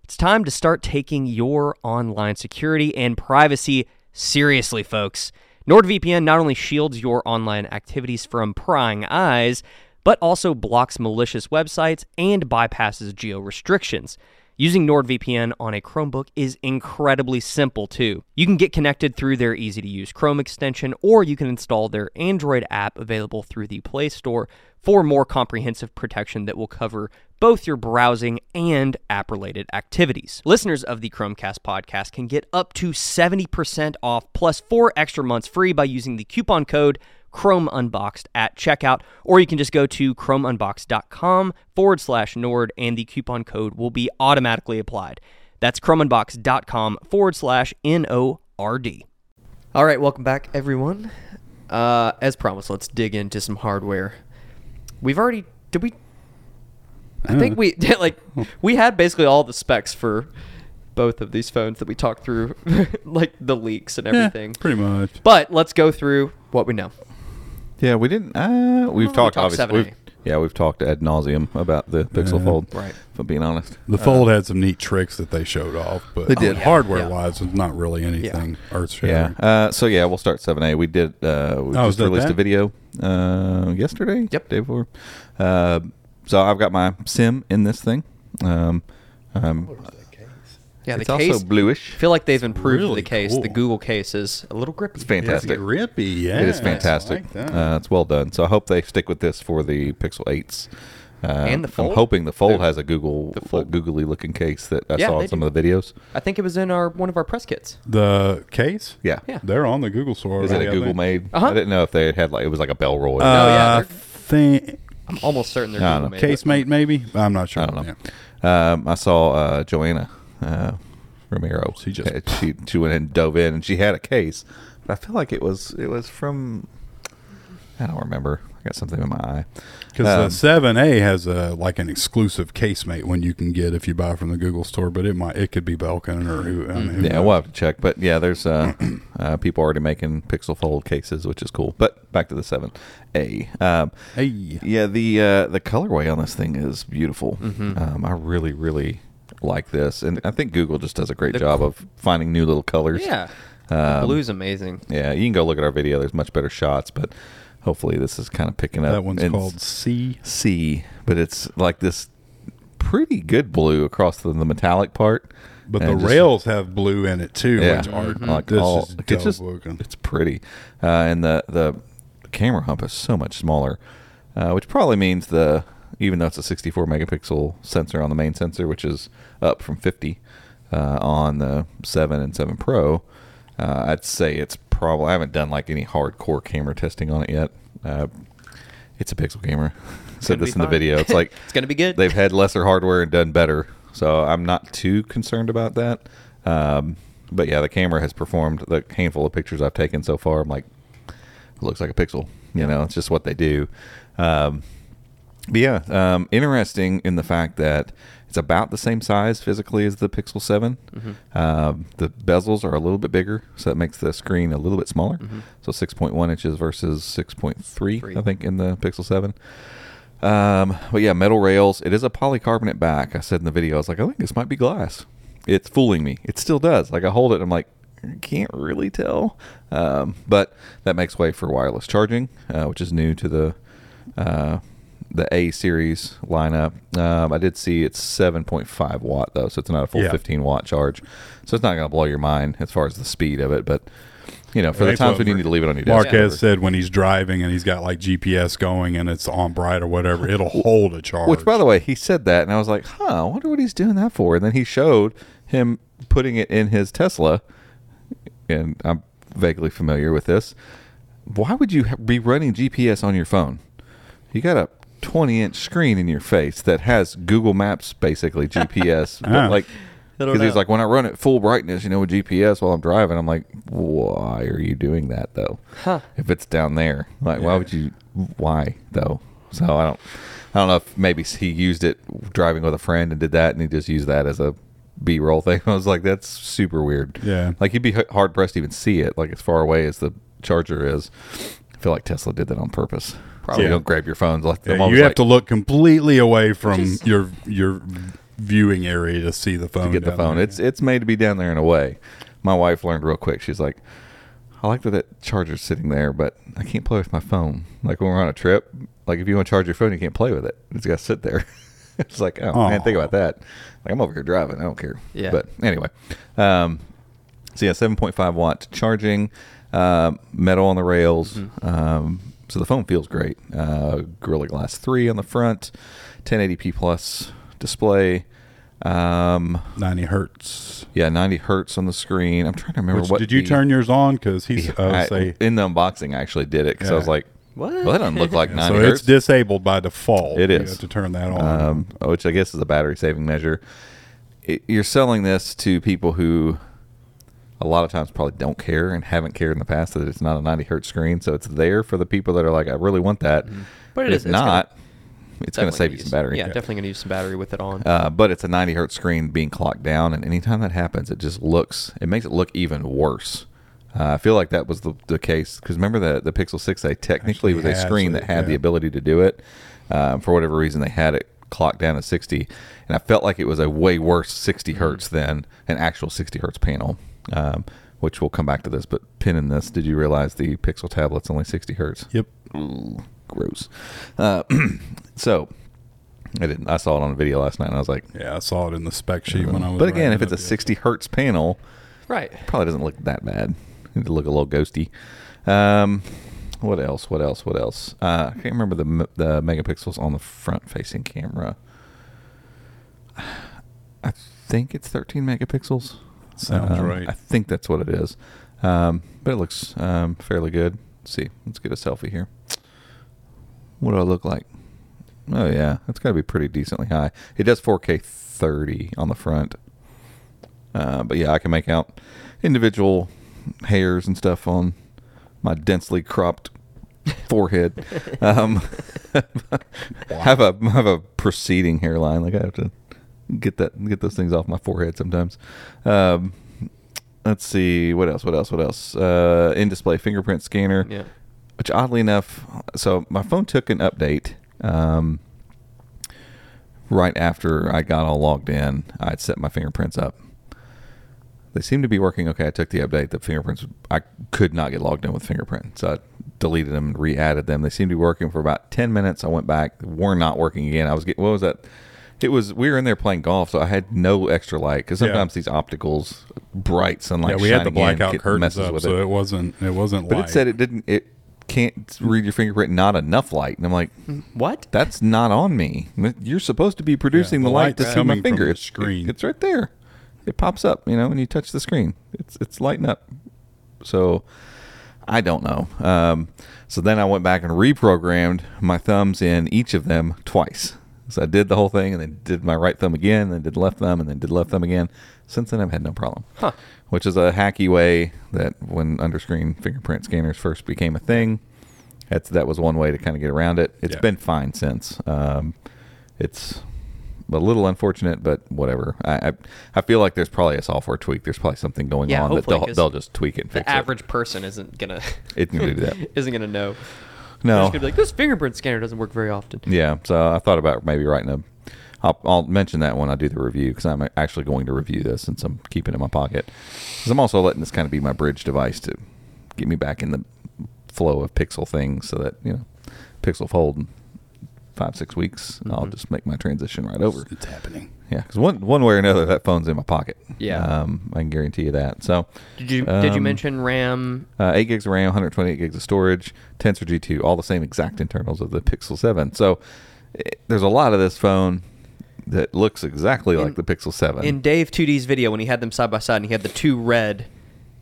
It's time to start taking your online security and privacy seriously, folks. NordVPN not only shields your online activities from prying eyes, but also blocks malicious websites and bypasses geo restrictions. Using NordVPN on a Chromebook is incredibly simple too. You can get connected through their easy to use Chrome extension, or you can install their Android app available through the Play Store for more comprehensive protection that will cover both your browsing and app related activities. Listeners of the Chrome Cast podcast can get up to 70% off plus four extra months free by using the coupon code Chrome Unboxed at checkout, or you can just go to chromeunboxed.com forward slash Nord and the coupon code will be automatically applied. That's chromeunboxed.com forward slash N O R D. All right, welcome back, everyone. Uh, as promised, let's dig into some hardware. We've already, did we? I think we like we had basically all the specs for both of these phones that we talked through, like the leaks and Yeah, everything. pretty much. But let's go through what we know. Yeah, we didn't. Uh, we've we talked talked obviously. We've, yeah, we've talked ad nauseum about the Pixel Yeah. Fold. Right. If I'm being honest. The Fold had some neat tricks that they showed off, but They did. hardware Yeah. wise, it's not really anything earth Yeah. shattering. Uh, so yeah, we'll start 7A. We did. Uh, we Oh, just is that released a video uh, yesterday. Yep. Day before. Uh, so I've got my sim in this thing. Um, um, Yeah, it's the case. also bluish. I feel like they've improved really the case. The. Google case is a little grippy. It's fantastic. It's grippy, yeah. it is fantastic. Like uh, it's well done. So I hope they stick with this for the Pixel 8s. Uh, And the Fold? I'm hoping the Fold The- has a Google, the Fold. googly looking case that I Yeah, saw in some do. of the videos. I think it was in our one of our press kits. the case, Yeah. Yeah. they're on the Google store. Is it already, a I Google think. made? Uh-huh. I didn't know if they had like it was like a Bellroy. Uh, yeah, I think I'm almost certain they're Google don't made. case mate maybe. I'm not sure. I don't know. Yeah. Um, I saw uh, Joanna uh, Romero. She just- she she went and dove in, and she had a case, but I feel like it was it was from I don't remember. I got something in my eye. Because Um, the seven A has a like an exclusive casemate when you can get if you buy from the Google store, but it might it could be Belkin or who. I mean, who Yeah, knows? we'll have to check. But yeah, there's uh, uh, people already making Pixel Fold cases, which is cool. But back to the seven A. Um, Hey, Yeah, the uh, the colorway on this thing is beautiful. Mhm. Um, I really, really like this, and I think Google just does a great the job of finding new little colors. Yeah, Um, blue's amazing. Yeah, you can go look at our video. There's much better shots, but hopefully this is kind of picking up. that one's And called C. C, but it's like this pretty good blue across the, the metallic part. But the just- rails have blue in it too, Yeah. which are Mhm. like this all, is it's just looking. it's pretty, uh, and the the camera hump is so much smaller, uh, which probably means the even though it's a 64 megapixel sensor on the main sensor, which is up from 50 uh, on the 7 and 7 Pro, uh, I'd say it's probably I haven't done like any hardcore camera testing on it yet. Uh, it's a pixel camera. Said this in the video. It's like It's gonna be good. they've had lesser hardware and done better. So I'm not too concerned about that. Um, but yeah, the camera has performed the handful of pictures I've taken so far. I'm like, it looks like a pixel. You know, it's just what they do. Um, but yeah, um, interesting in the fact that it's about the same size physically as the Pixel 7. Mhm. Um, the bezels are a little bit bigger, so that makes the screen a little bit smaller. Mhm. So 6.1 inches versus 6.3, Three. I think, in the Pixel 7. Um, but yeah, metal rails. It is a polycarbonate back. I said in the video, I was like, I think this might be glass. It's fooling me. It still does. Like I hold it, I'm like, I can't really tell. Um, but that makes way for wireless charging, uh, which is new to the uh, the A series lineup. Um, I did see it's 7.5 watt though, so it's not a full Yeah. 15 watt charge. So it's not going to blow your mind as far as the speed of it, but you know, for the That's times what when you need to leave it on your desk. Marques said when he's driving and he's got like GPS going and it's on bright or whatever, it'll hold a charge. Which, by the way, he said that, and I was like, "Huh, I wonder what he's doing that for." And then he showed him putting it in his Tesla, and I'm vaguely familiar with this. Why would you be running GPS on your phone? You got a 20 inch screen in your face that has Google Maps, basically GPS. But like, because he's like, when I run at full brightness, you know, with GPS while I'm driving, I'm like, why are you doing that though? Huh. If it's down there, like, why would you? Why though? So I don't, I don't know if maybe he used it driving with a friend and did that, and he just used that as a B-roll thing. I was like, that's super weird. Yeah. Like you'd be hard pressed to even see it, like as far away as the charger is. I feel like Tesla did that on purpose. Probably. So you don't grab your phones. Like Yeah, you have like, to look completely away from is- your your viewing area to see the phone. to get the phone. there. It's it's made to be down there in a way. My wife learned real quick. She's like, I like that that charger's sitting there, but I can't play with my phone. Like when we're on a trip, like if you want to charge your phone, you can't play with it. It's got to sit there. it's like, oh man, think about that. Like I'm over here driving. I don't care. Yeah. But anyway, um, so yeah, 7.5 watt charging, uh, metal on the rails. Mm-hmm. Um, so the phone feels great. Uh, Gorilla Glass 3 on the front, 1080p plus display. Um, 90 hertz. yeah, 90 hertz on the screen. I'm trying to remember Which, what. did you the- turn yours on? Because he's uh, I- say in the unboxing, I actually did it because I was like, What? Well, that doesn't look like 90 so hertz. it's disabled by default. It is. You have to turn that on. um, which I guess is a battery saving measure. It, you're selling this to people who a lot of times probably don't care and haven't cared in the past that it's not a 90 hertz screen. So it's there for the people that are like, I really want that. But it if is- it's gonna- not, it's going to save you some battery. Yeah, definitely going to use some battery with it on. Uh, but it's a 90 hertz screen being clocked down, and anytime that happens, it just looks, it makes it look even worse. Uh, I feel like that was the, the case because remember the the Pixel 6a technically Actually was a screen it, that had the ability to do it. Um, for whatever reason, they had it clocked down to 60, and I felt like it was a way worse 60 hertz than an actual 60 hertz panel. Um, which we'll come back to this, but pinning this, did you realize the Pixel tablet's only 60 hertz? yep. Ooh, gross. Uh, so I didn't. I saw it on a video last night, and I was like, Yeah, I saw it in the spec sheet when I was. but again, if it's a 60 hertz panel, right. it probably doesn't look that bad. It look a little ghosty. Um, what else? What else? What else? Uh, I can't remember the m- the megapixels on the front facing camera. I think it's 13 megapixels. Sounds Um, right. I think that's what it is. Um, but it looks um, fairly good. Let's see. Let's get a selfie here. What do I look like? Oh yeah, it's got to be pretty decently high. It does 4K 30 on the front. Uh, but yeah, I can make out individual hairs and stuff on my densely cropped forehead. um, have a have a preceding hairline. Like I have to get that get those things off my forehead sometimes. Um, let's see what else. What else? What else? Uh, in display fingerprint scanner Yeah. which oddly enough, so my phone took an update um, right after I got all logged in. I'd set my fingerprints up. They seem to be working okay. I took the update. The fingerprints, I could not get logged in with fingerprint, so I deleted them and re-added them. They seemed to be working for about ten minutes. I went back, were not working again. I was getting what was that? It was we were in there playing golf, so I had no extra light because Yeah. sometimes these opticals, bright sunlight, yeah, we had the shining in, blackout get- curtains messes up, with so it. it wasn't. It wasn't. Light. But light. it said it didn't. It can't read your fingerprint. Not enough light. And I'm like, What? that's not on me. You're supposed to be producing Yeah, the, the light light's to see my coming finger. It's- screen. it's right there. It pops up. You know, when you touch the screen, it's it's lighting up. So I don't know. Um, so then I went back and reprogrammed my thumbs in each of them twice. So I did the whole thing and then did my right thumb again, and then did left thumb, and then did left thumb again. Since then, I've had no problem. Huh. Which is a hacky way that when underscreen fingerprint scanners first became a thing, that's that was one way to kind of get around it. It's Yeah. been fine since. Um, it's a little unfortunate, but whatever. I, I I feel like there's probably a software tweak. There's probably something going Yeah, on that they'll they'll just tweak it and The average person isn't gonna. It can do that. Isn't gonna know. They're No. just gonna be like, this fingerprint scanner doesn't work very often. Yeah, so I thought about maybe writing a. I'll, I'll mention that when I do the review because I'm actually going to review this since I'm keeping it in my pocket. Because I'm also letting this kind of be my bridge device to get me back in the flow of Pixel things, so that you know, Pixel Fold in five six weeks, I'll Mhm. just make my transition right over. It's happening. Yeah, because one one way or another, that phone's in my pocket. Yeah. um, I can guarantee you that. So, Did you Did you Um, mention RAM? uh, 8 gigs of RAM, 128 gigs of storage, Tensor G2, all the same exact internals of the Pixel 7. So eh, there's a lot of this phone that looks exactly like the Pixel 7. In Dave2D's video, when he had them side by side and he had the two red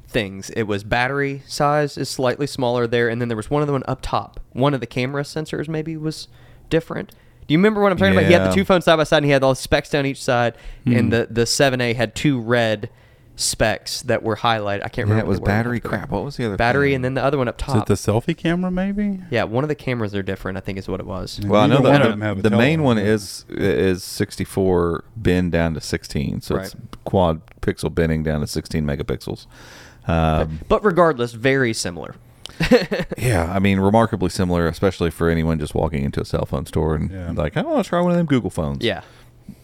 things, it was battery size is slightly smaller there, and then there was one other one up top. One of the camera sensors maybe was different. Do you remember what I'm talking about? He had the two phones side by side, and he had all the specs down each side, Hmm. and the the 7A had two red specs that were highlighted. I can't Yeah, remember. it was what they were. battery crap. What was the other Battery, thing? and then the other one up top. Is it the selfie camera? Maybe. yeah, one of the cameras are different. I think is what it was. Yeah. Well, I know Neither one that them have a the, the main one is is 64 bin down to 16, so it's quad pixel binning down to 16 megapixels. Um, But regardless, very similar. yeah, I mean, remarkably similar, especially for anyone just walking into a cell phone store and Yeah. like, I want to try one of them Google phones. Yeah.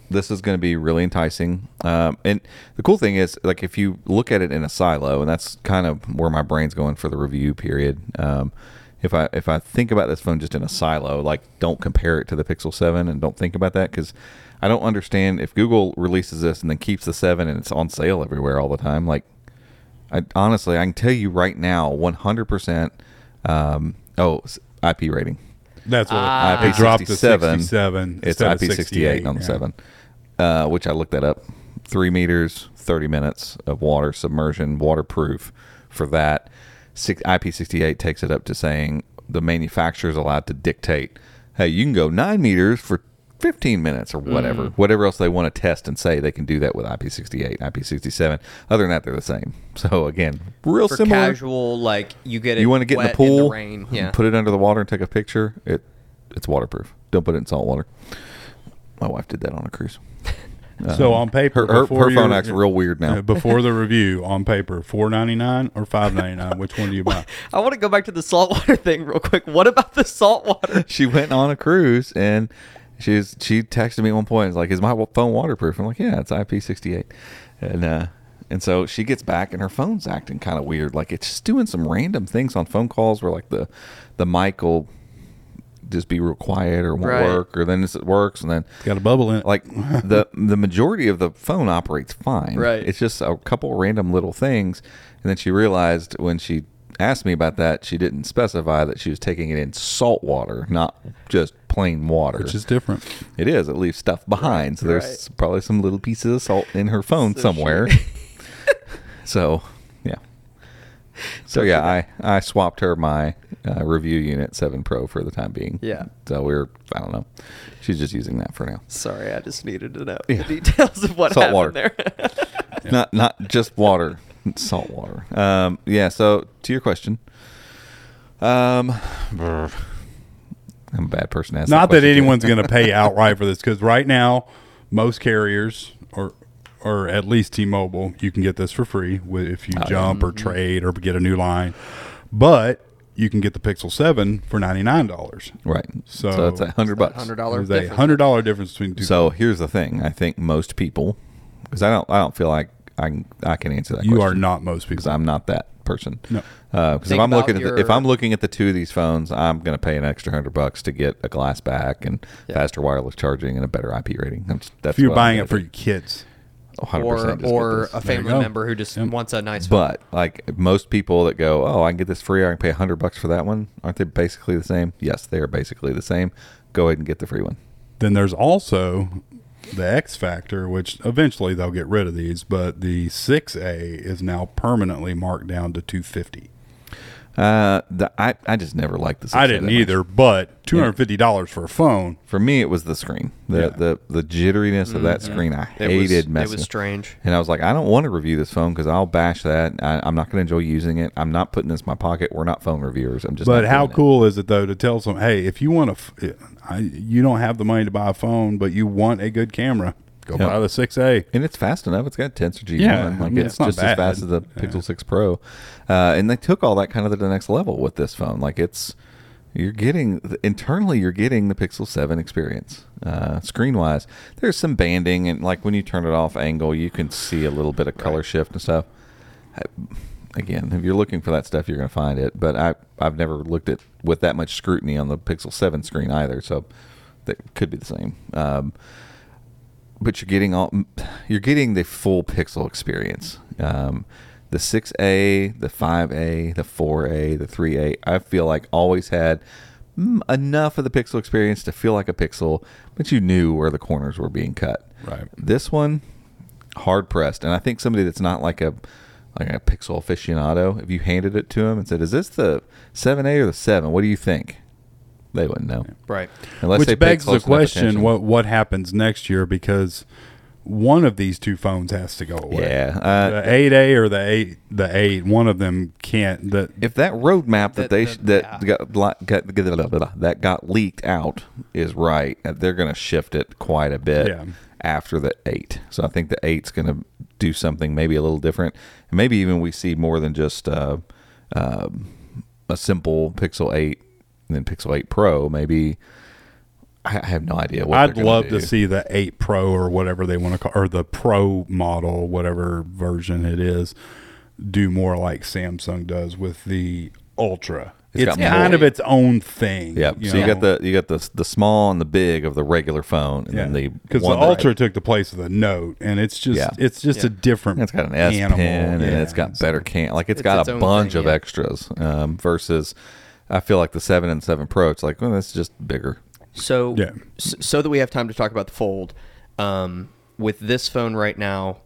this is going to be really enticing. Um, and the cool thing is, like, if you look at it in a silo, and that's kind of where my brain's going for the review period. Um, if I if I think about this phone just in a silo, like, don't compare it to the Pixel Seven, and don't think about that because I don't understand if Google releases this and then keeps the seven and it's on sale everywhere all the time. Like, I honestly, I can tell you right now, one hundred percent. Um, oh, IP rating. That's what Ah. it dropped to 67. 67. It's IP68 on the yeah. seven, uh, which I looked that up. Three meters, thirty minutes of water submersion, waterproof. For that, Six, IP68 takes it up to saying the manufacturer is allowed to dictate, hey, you can go nine meters for. 15 minutes or whatever, whatever else they want to test and say, they can do that with IP68, IP67. Other than that, they're the same. So again, real For similar. casual, like you get it. you want to get in the wet pool, rain. Yeah. put it under the water and take a picture. It it's waterproof. Don't put it in salt water. My wife did that on a cruise. So on paper, her, her, her phone acts real weird now. uh, before the review, on paper, four ninety nine or five ninety nine. Which one do you buy? I want to go back to the saltwater thing real quick. What about the saltwater? she went on a cruise and she was she texted me at one point. It's like, "Is my phone waterproof?" I'm like, "Yeah, it's IP68." And uh, and so she gets back and her phone's acting kind of weird. Like it's just doing some random things on phone calls where like the the mic will just be real quiet or won't Right. work, or then it works and then It's got a bubble in it. like the the majority of the phone operates fine. Right. It's just a couple random little things, and then she realized when she asked me about that, she didn't specify that she was taking it in salt water, not just plain water. which is different. it is. It leaves stuff behind, so there's right. probably some little pieces of salt in her phone So somewhere. so yeah. So yeah, I, I swapped her my uh, review unit seven Pro for the time being. Yeah. So we're I don't know. She's just using that for now. Sorry, I just needed to know Yeah. the details of what Salt happened water. there. not not just water, salt water. Um, yeah. So to your question, um, brr. I'm a bad person to ask. Not that question to. anyone's going to pay outright for this because right now, most carriers or or at least T-Mobile, you can get this for free if you Oh, jump or trade or get a new line. But you can get the Pixel Seven for ninety nine dollars. right. So- So, it's a hundred bucks. Hundred dollars. There's a hundred dollar difference between two. So here's the thing. I think most people, because I don't, I don't feel like I can, I can answer that. you are not most because people. I'm not that person. No. Uh, because if I'm about looking at the, if I'm looking at the two of these phones, I'm going to pay an extra hundred bucks to get a glass back and Yeah. faster wireless charging and a better IP rating. That's, that's if you're buying it for your kids, 100% or or a family member who just Yep. wants a nice phone. But like most people that go, oh, I can get this free. I can pay hundred bucks for that one. Aren't they basically the same? Yes, they are basically the same. Go ahead and get the free one. then there's also the X Factor, which eventually they'll get rid of these, but the 6A is now permanently marked down to 250. Uh, the, I I just never liked this. I didn't either, but $250 for a phone. For me, it was the screen. The Yeah. the the jitteriness of that screen. I It was- hated It was strange. And I was like, I don't want to review this phone because I'll bash that. I, I'm not going to enjoy using it. I'm not putting this in my pocket. We're not phone reviewers. I'm just. But not how doing it. cool is it though to tell someone, hey, if you want to, I, you don't have the money to buy a phone, but you want a good camera, go Yeah. buy the 6A. And it's fast enough. It's got Tensor G1. Yeah, like I mean, it's, it's just bad. as fast as the Yeah. Pixel 6 Pro. Uh, and they took all that kind of to the next level with this phone. Like it's you're getting internally you're getting the Pixel 7 experience. Uh, screen wise, there's some banding and like when you turn it off angle, you can see a little bit of color shift and stuff. I, again, if you're looking for that stuff, you're going to find it. But I I've never looked at with that much scrutiny on the Pixel 7 screen either, so that could be the same. Um, but you're getting all you're getting the full pixel experience. Um, the 6A, the 5A, the 4A, the 3A, I feel like always had mm, enough of the pixel experience to feel like a pixel, but you knew where the corners were being cut. Right. This one, hard pressed, and I think somebody that's not like a like a pixel aficionado, if you handed it to him and said, "Is this the 7A or the 7? What do you think?" They wouldn't know. Right. Unless Which pay begs the question: what what happens next year? Because one of these two phones has to go away. Yeah, uh, the eight A or the eight the eight. One of them can't. The if that roadmap that The- they the- that yeah. got, li- got blah, blah, blah, that got leaked out is right, uh, they're going to shift it quite a bit Yeah. after the eight. So I think the eight's going to do something maybe a little different, and maybe even we see more than just uh, uh, a simple Pixel eight and then Pixel eight Pro. Maybe I I have no idea. what I'd love do. to see the eight Pro or whatever they want to call, or the Pro model, whatever version it is, do more like Samsung does with the Ultra. It's It's, kind of its own thing. Yeah, so you got the you got the the small and the big of the regular phone, and then the because the one that- Ultra took the place of the Note, and it's just Yeah. it's just a different. It's got an S animal. pen and Yeah. it's got better can like it's It's got its a bunch thing, of yeah. extras um, versus I feel like the seven and seven Pro. It's like well, that's just bigger. So, Yeah. so that we have time to talk about the Fold, um, with this phone right now,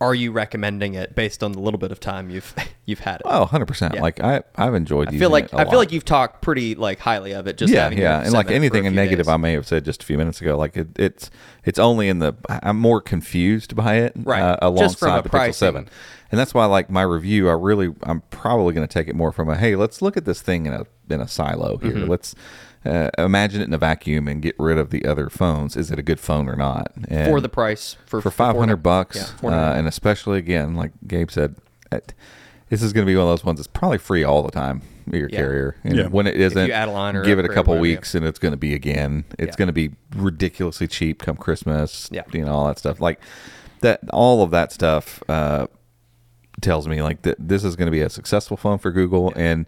are you recommending it based on the little bit of time you've you've had it? Oh, 100 percent. Yeah. Like I I've enjoyed. I feel like I feel like you've talked pretty like highly of it. Just yeah, yeah, and like anything a in negative, days. I may have said just a few minutes ago. Like it, it's it's only in the I'm more confused by it, Right. Uh, Just from alongside a the. Pixel Seven, and that's why like my review, I really I'm probably going to take it more from a hey, let's look at this thing in a in a silo here. Mm-hmm. Let's uh, imagine it in a vacuum and get rid of the other phones. Is it a good phone or not? And for the price for for five hundred $4.99. bucks, Yeah, uh, and especially again, like Gabe said, it, this is going to be one of those ones that's probably free all the time. Your Yeah. carrier, and Yeah. when it isn't, you add a line or give it a couple whatever, yeah. weeks, and it's going to be again. It's Yeah. going to be ridiculously cheap come Christmas. Yeah. you know all that stuff. Like that, all of that stuff uh, tells me like that this is going to be a successful phone for Google, and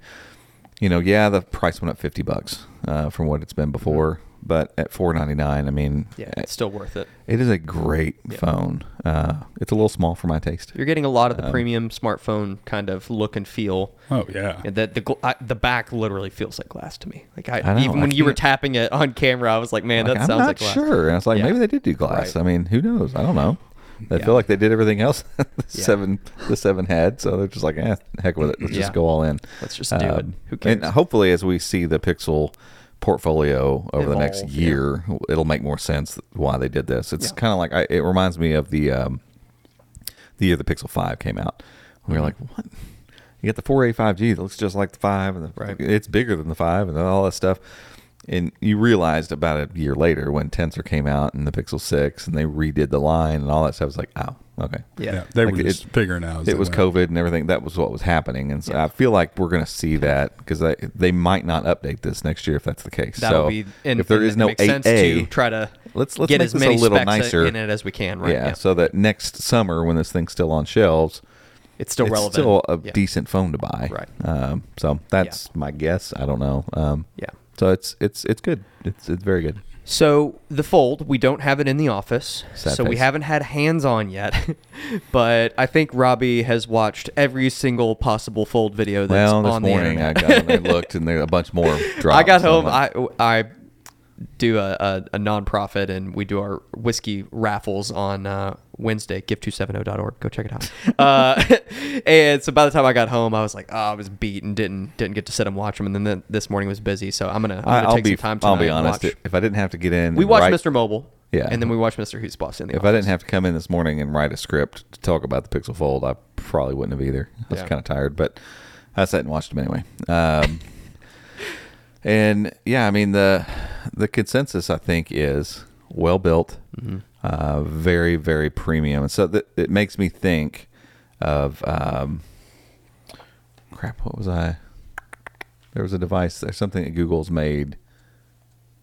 you know, yeah, the price went up fifty bucks uh, from what it's been before. But at four ninety nine, I mean, Mm-hmm. yeah, it's still worth it. it is a great phone. Uh, it's a little small for my taste. You're getting a lot of Um, the premium smartphone kind of look and feel. Oh yeah. And that the gl- I, the back literally feels like glass to me. Like I, I know, even I when you were tapping it on camera, I was like, man, Like, that I'm sounds not like glass. sure. And I was like Yeah. maybe they did do glass. Right. I mean, who knows? I don't know. They Yeah. feel like they did everything else the Yeah. seven the seven had, so they're just like, eh, heck with it. Let's Yeah. just go all in. Let's just do it. Who And hopefully, as we see the Pixel portfolio over the next Evolve, year, it'll make more sense why they did this. It's kind of like I, it reminds me of the um, the year the Pixel Five came out. We were like, what? You get the 4A 5G that looks just like the five, and the, Right. it's bigger than the five, and all that stuff. And you realized about a year later when Tensor came out and the Pixel Six, and they redid the line and all that stuff. It was like, oh, okay. Yeah. Yeah, they Like, were it- just figuring out. It was went. COVID and everything. That was what was happening, and so Yeah. I feel like we're going to see that because they, they might not update this next year if that's the case. That'll so be and, if there and is no makes sense 8A, to try to let's let's get make as this many a little specs nicer. in it as we can. Right? yeah, so that next summer when this thing's still on shelves, it's still it's relevant. still a yeah. decent phone to buy. Right. Um, so that's my guess. I don't know. Um, Yeah. So it's it's it's good. It's it's very good. So the fold, we don't have it in the office, Sad so we haven't had hands on yet. but I think Robbie has watched every single possible fold video that's well, this on the morning I got and looked, and there a bunch more. Dropped, I got so home. like, I I do a, a, a nonprofit and we do our whiskey raffles on uh, Wednesday. Give270.org. Go check it out. uh, and so by the time I got home, I was like, oh, I was beat and didn't didn't get to sit and watch them. And then the, this morning was busy, so I'm gonna, I'm gonna I, I'll take be some time tonight I'll be honest. watch. If I didn't have to get in, We watched write- Mr. Mobile. Yeah. And then we watched Mr. Who's Boss in the If office. I didn't have to come in this morning and write a script to talk about the Pixel Fold, I probably wouldn't have either. I was Yeah. kind of tired, but I sat and watched them anyway. Um, and yeah, I mean the the consensus I think is well built, Mm-hmm. uh, very very premium, and so that it makes me think of um, crap. What was I? There was a device. There's something that Google's made.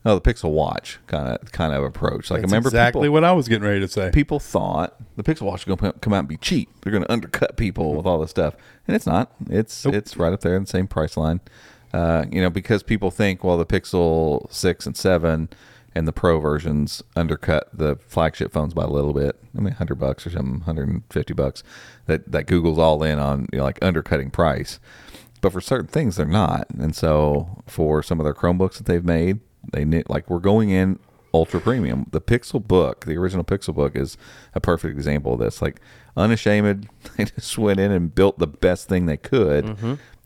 Oh, the Pixel Watch kind of kind of approach. Like That's remember exactly people, what I was getting ready to say. people thought the Pixel Watch is going to come out and be cheap. They're going to undercut people with all this stuff, and it's not. It's Nope. it's right up there in the same price line. Uh, you know, because people think, well, the Pixel six and seven and the Pro versions undercut the flagship phones by a little bit. I mean, hundred bucks or something, hundred and fifty bucks. That that Google's all in on, you know, like undercutting price. But for certain things, they're not. And so for some of their Chromebooks that they've made, they need like we're going in ultra premium. The Pixel Book, the original Pixel Book, is a perfect example of this. Like unashamed, they just went in and built the best thing they could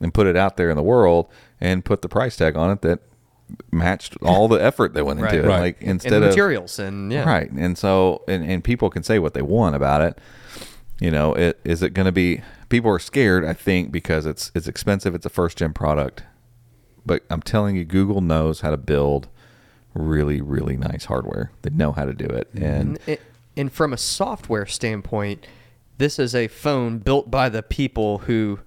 and put it out there in the world and put the price tag on it that matched all the effort that went into Right. it. Right. Like and instead the of materials and yeah, Right. And so, and, and people can say what they want about it. You know, it is it going to be? People are scared, I think, because it's it's expensive. It's a first gen product, but I'm telling you, Google knows how to build really really nice hardware. They know how to do it, mm-hmm. and And, it- and from a software standpoint, this is a phone built by the people who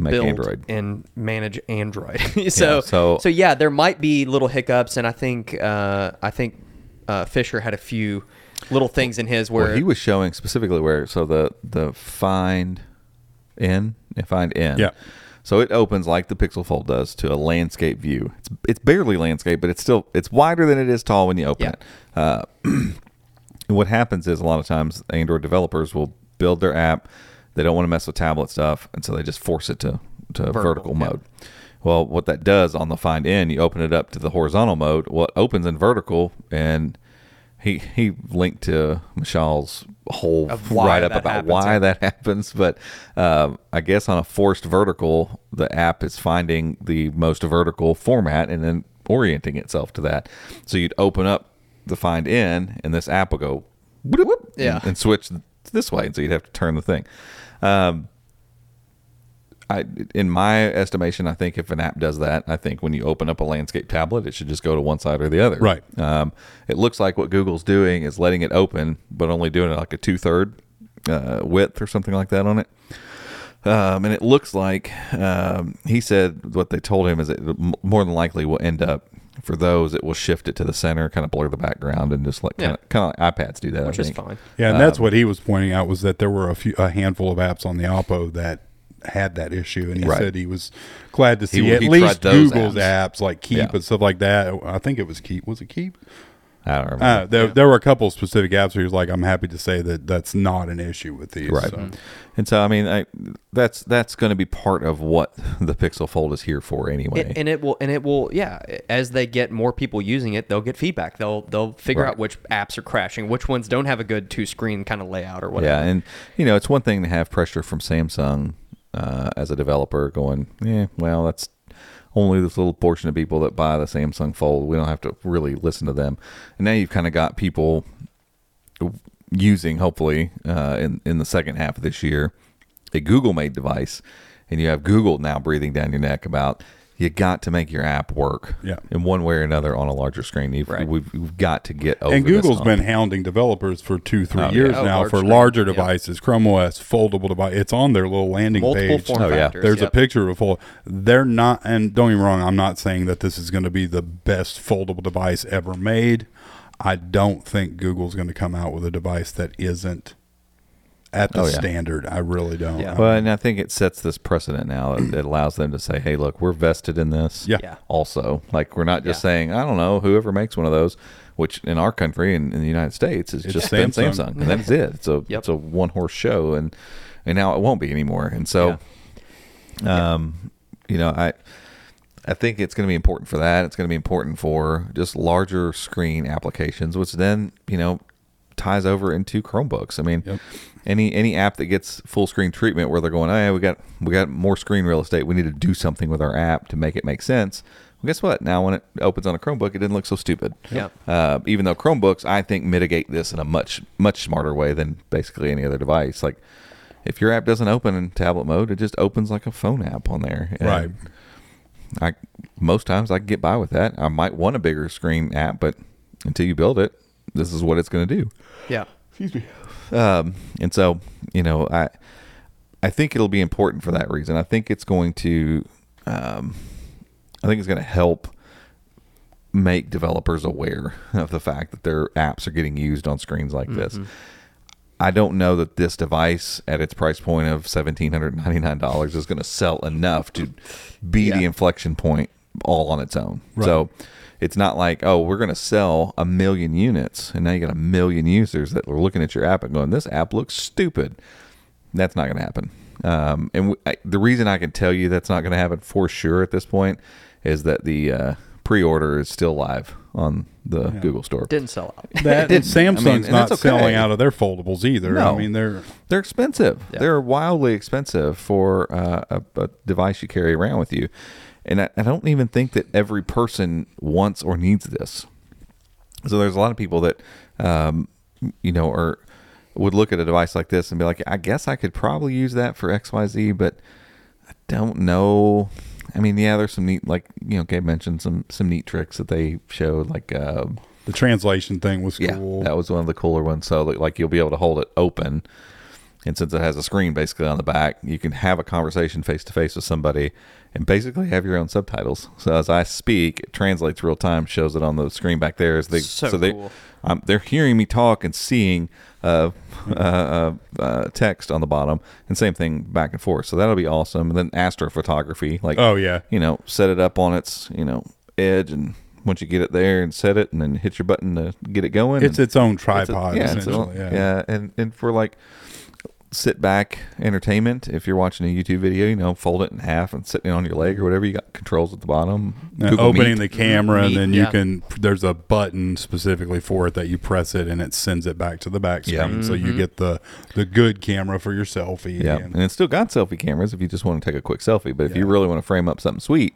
make build Android. and manage Android. so, so- so yeah, there might be little hiccups, and I think uh, I think uh, Fisher had a few little things in his where Well, he was showing specifically where so the the Find N Find N Yeah. so it opens like the pixel fold does to a landscape view it's it's barely landscape but it's still it's wider than it is tall when you open Yeah. it uh, and what happens is a lot of times android developers will build their app they don't want to mess with tablet stuff and so they just force it to to vertical, Vertical, mode well what that does on the Find N you open it up to the horizontal mode what opens in vertical and he he linked to Mishaal's whole write up about happens, why yeah. that happens, but um, I guess on a forced vertical, the app is finding the most vertical format and then orienting itself to that. So you'd open up the Find N, and this app will go whoop, Yeah. and, and switch this way, and so you'd have to turn the thing. Um, I, in my estimation, I think if an app does that, I think when you open up a landscape tablet, it should just go to one side or the other. Right. Um, it looks like what Google's doing is letting it open, but only doing it like a two third uh, width or something like that on it. Um, and it looks like um, he said what they told him is it more than likely will end up for those it will shift it to the center, kind of blur the background, and just like Yeah. kind of kind of like iPads do that. which I is fine. Yeah, and that's um, what he was pointing out was that there were a few a handful of apps on the Oppo that had that issue, and he Right. said he was glad to see He- at he least those Google's apps. apps. like Keep Yeah. and stuff like that. I think it was Keep. Was it Keep? I don't remember. Uh, there, there were a couple specific apps where he was like, "I'm happy to say that that's not an issue with these." Right. so. And so, I mean, I, that's that's going to be part of what the Pixel Fold is here for anyway. It, and it will, and it will, yeah. As they get more people using it, they'll get feedback. They'll they'll figure Right. out which apps are crashing, which ones don't have a good two screen kind of layout or whatever. yeah, and you know, it's one thing to have pressure from Samsung uh, as a developer going, yeah, well, that's only this little portion of people that buy the Samsung Fold. We don't have to really listen to them. And now you've kind of got people using, hopefully, uh, in in the second half of this year, a Google made device, and you have Google now breathing down your neck about. You got to make your app work Yeah. in one way or another on a larger screen. You've, Right. we've, we've got to get over and this Google's hump. been hounding developers for two, three Oh, years yeah. Oh, now large for screen. larger Yep. devices, Chrome OS, foldable device. It's on their little landing multiple page. form Oh, yeah. factors. There's a picture of a fold. They're not, and don't get me wrong. I'm not saying that this is going to be the best foldable device ever made. I don't think Google's going to come out with a device that isn't at the Oh, yeah. standard. I really don't. Yeah. Well, and I think it sets this precedent now. It, it allows them to say, "Hey, look, we're vested in this." Yeah. Yeah. Also, like we're not just Yeah. saying, "I don't know, whoever makes one of those," which in our country and in the United States is It's just been Samsung. Samsung, and that's it. It's a Yep. it's a one horse show, and and now it won't be anymore. And so, um, you know, I. I think it's going to be important for that. It's going to be important for just larger screen applications, which then you know ties over into Chromebooks. I mean, Yep. Any any app that gets full screen treatment where they're going, hey, we got we got more screen real estate. We need to do something with our app to make it make sense. Well, guess what? Now when it opens on a Chromebook, it didn't look so stupid. Yeah. Uh, even though Chromebooks, I think mitigate this in a much much smarter way than basically any other device. Like if your app doesn't open in tablet mode, it just opens like a phone app on there. And Right. I most times I can get by with that. I might want a bigger screen app, but until you build it, this is what it's going to do. Yeah. Um, and so, you know, I I think it'll be important for that reason. I think it's going to, um, I think it's going to help make developers aware of the fact that their apps are getting used on screens like this. I don't know that this device at its price point of seventeen hundred ninety nine dollars is going to sell enough to be the inflection point all on its own. So it's not like oh we're going to sell a million units and now you got a million users that are looking at your app and going this app looks stupid. That's not going to happen. Um, and w I the reason I can tell you that's not going to happen for sure at this point is that the uh, pre-order is still live on the Google Store. Didn't sell out. That didn't. Samsung's I mean, not okay. selling out of their foldables either. No. I mean, they're They're expensive. Yeah. They're wildly expensive for uh, a, a device you carry around with you. And I, I don't even think that every person wants or needs this. So there's a lot of people that, um, you know, are would look at a device like this and be like, I guess I could probably use that for X, Y, Z, but I don't know. I mean, yeah, there's some neat, like you know, Gabe mentioned some some neat tricks that they showed, like uh, The translation thing was yeah, cool. that was one of the cooler ones. So like, like you'll be able to hold it open, and since it has a screen basically on the back, you can have a conversation face to face with somebody, and basically have your own subtitles. So as I speak, it translates real time, shows it on the screen back there. As they So they cool. um, they're hearing me talk and seeing uh, uh, uh, uh, text on the bottom, and same thing back and forth. So that'll be awesome. And then astrophotography, like Oh, yeah. you know, set it up on its you know edge, and once you get it there and set it, and then hit your button to get it going. It's its own it's a- tripod, yeah, it's a- essentially. yeah. yeah, and and for like sit back entertainment, if you're watching a YouTube video, you know, fold it in half and sitting on your leg or whatever. You got controls at the bottom. Opening Meet. the camera, and Meet, then you yeah. can. There's a button specifically for it that you press it, and it sends it back to the back screen, so Mm-hmm. you get the the good camera for your selfie. Yeah, and- and it's still got selfie cameras if you just want to take a quick selfie. But if you really want to frame up something sweet,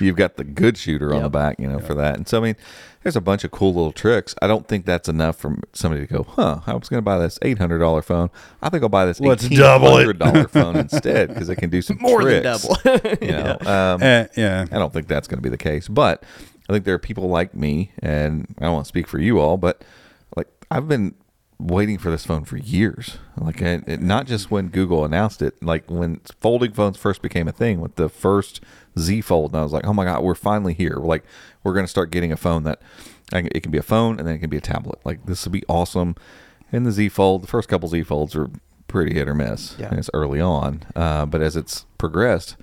you've got the good shooter on the back, you know, for that. And so I mean, there's a bunch of cool little tricks. I don't think that's enough for somebody to go, huh? I was going to buy this eight hundred dollar phone. I think I'll buy this Let's eighteen double it." hundred dollar phone instead because it can do some More than tricks, double. you know, um, Eh, yeah. I don't think that's going to be the case, but I think there are people like me, and I don't want to speak for you all, but like I've been waiting for this phone for years. Like, I, it, not just when Google announced it, like when folding phones first became a thing with the first Z Fold, and I was like, oh my god, we're finally here. Like, we're going to start getting a phone that it can be a phone and then it can be a tablet. Like, this will be awesome. And the Z Fold, the first couple Z Folds are pretty hit or miss. Yeah. And it's early on, uh, but as it's progressed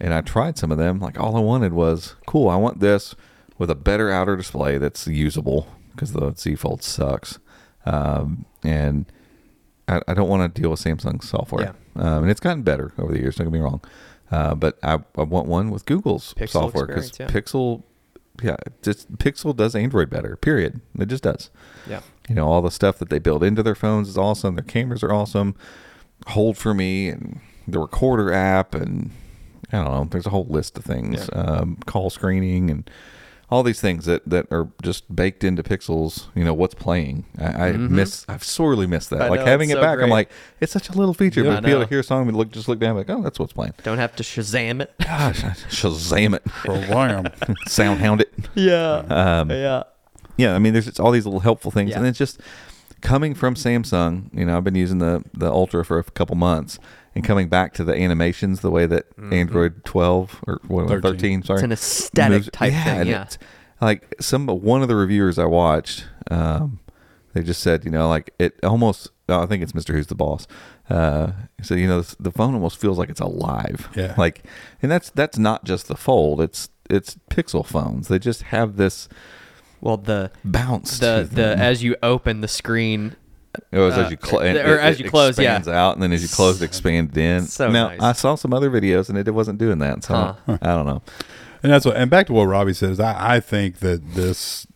and I tried some of them. Like all I wanted was cool. I want this with a better outer display that's usable because the Z Fold sucks, um, and I, I don't want to deal with Samsung software. Um, and it's gotten better over the years. Don't get me wrong, uh, but I, I want one with Google's Pixel software because experience, Pixel, yeah, just Pixel does Android better. Period. It just does. Yeah. You know, all the stuff that they build into their phones is awesome. Their cameras are awesome. Hold for me and the recorder app and I don't know. There's a whole list of things. Yeah. Um, call screening and all these things that, that are just baked into Pixels. You know what's playing. I, I miss. I've sorely missed that. Mm-hmm. I like know, having it so back. I'm like, it's such a little feature, Yeah, but I to be able to hear a song and look, just look down, like, oh, that's what's playing. Don't have to Shazam it. Gosh, Shazam it, Program. Soundhound it. yeah. Um, yeah. yeah, I mean, there's just all these little helpful things, Yeah. and it's just coming from Samsung. You know, I've been using the the Ultra for a couple months, and coming back to the animations the way that Android 12 or what, 13. 13. sorry, Mm-hmm. It's an aesthetic moves- type thing, yeah. Like some one of the reviewers I watched, um, they just said, you know, like it almost. oh, I think it's Mrwhosetheboss. Uh, he said, you know, the phone almost feels like it's alive. Yeah. Like, and that's that's not just the Fold. It's it's Pixel phones. They just have this Well, the bounce. the to the as you open the screen, It was Uh, as you close, or as you close, yeah. expands out, and then as you close, it expanded in. So now nice. I saw some other videos, and it wasn't doing that. So Huh. I don't know. And that's what. And back to what Robbie says, I, I think that this,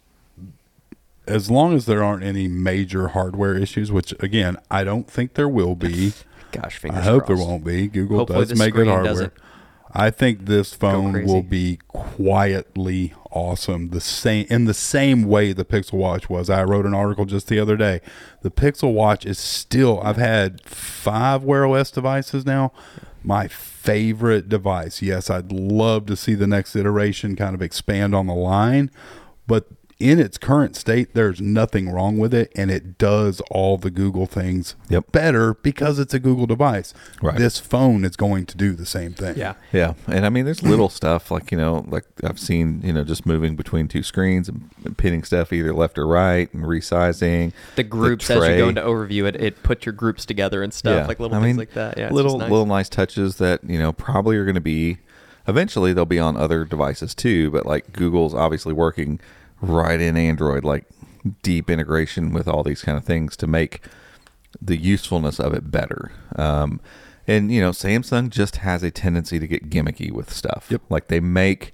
as long as there aren't any major hardware issues, which again I don't think there will be. gosh, I fingers hope there won't be. Google Hopefully does the make good hardware. doesn't I think this phone will be quietly awesome. The same in the same way the Pixel Watch was. I wrote an article just the other day. The Pixel Watch is still. I've had five Wear OS devices now. My favorite device. Yes, I'd love to see the next iteration kind of expand on the line, but in its current state, there's nothing wrong with it, and it does all the Google things Yep. better because it's a Google device. Right. This phone is going to do the same thing. Yeah. Yeah, and I mean, there's little stuff like you know, like I've seen, you know, just moving between two screens and pinning stuff either left or right and resizing The groups as you go into overview it, it put your groups together and stuff like little I things mean, like that. Yeah, little nice. little nice touches that you know probably are going to be. Eventually, they'll be on other devices too. But like Google's obviously working right in Android, like deep integration with all these kind of things to make the usefulness of it better. Um, and you know, Samsung just has a tendency to get gimmicky with stuff. Yep. Like they make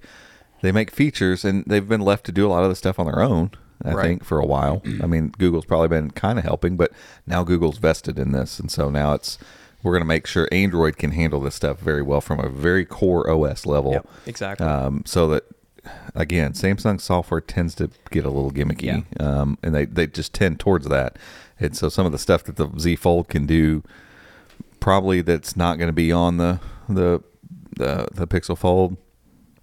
they make features, and they've been left to do a lot of the stuff on their own. I Right. think for a while. I mean, Google's probably been kind of helping, but now Google's vested in this, and so now it's we're going to make sure Android can handle this stuff very well from a very core OS level. Yep, exactly. Um, so that again, Samsung software tends to get a little gimmicky, um, and they they just tend towards that. And so some of the stuff that the Z Fold can do, probably that's not going to be on the the the, the Pixel Fold.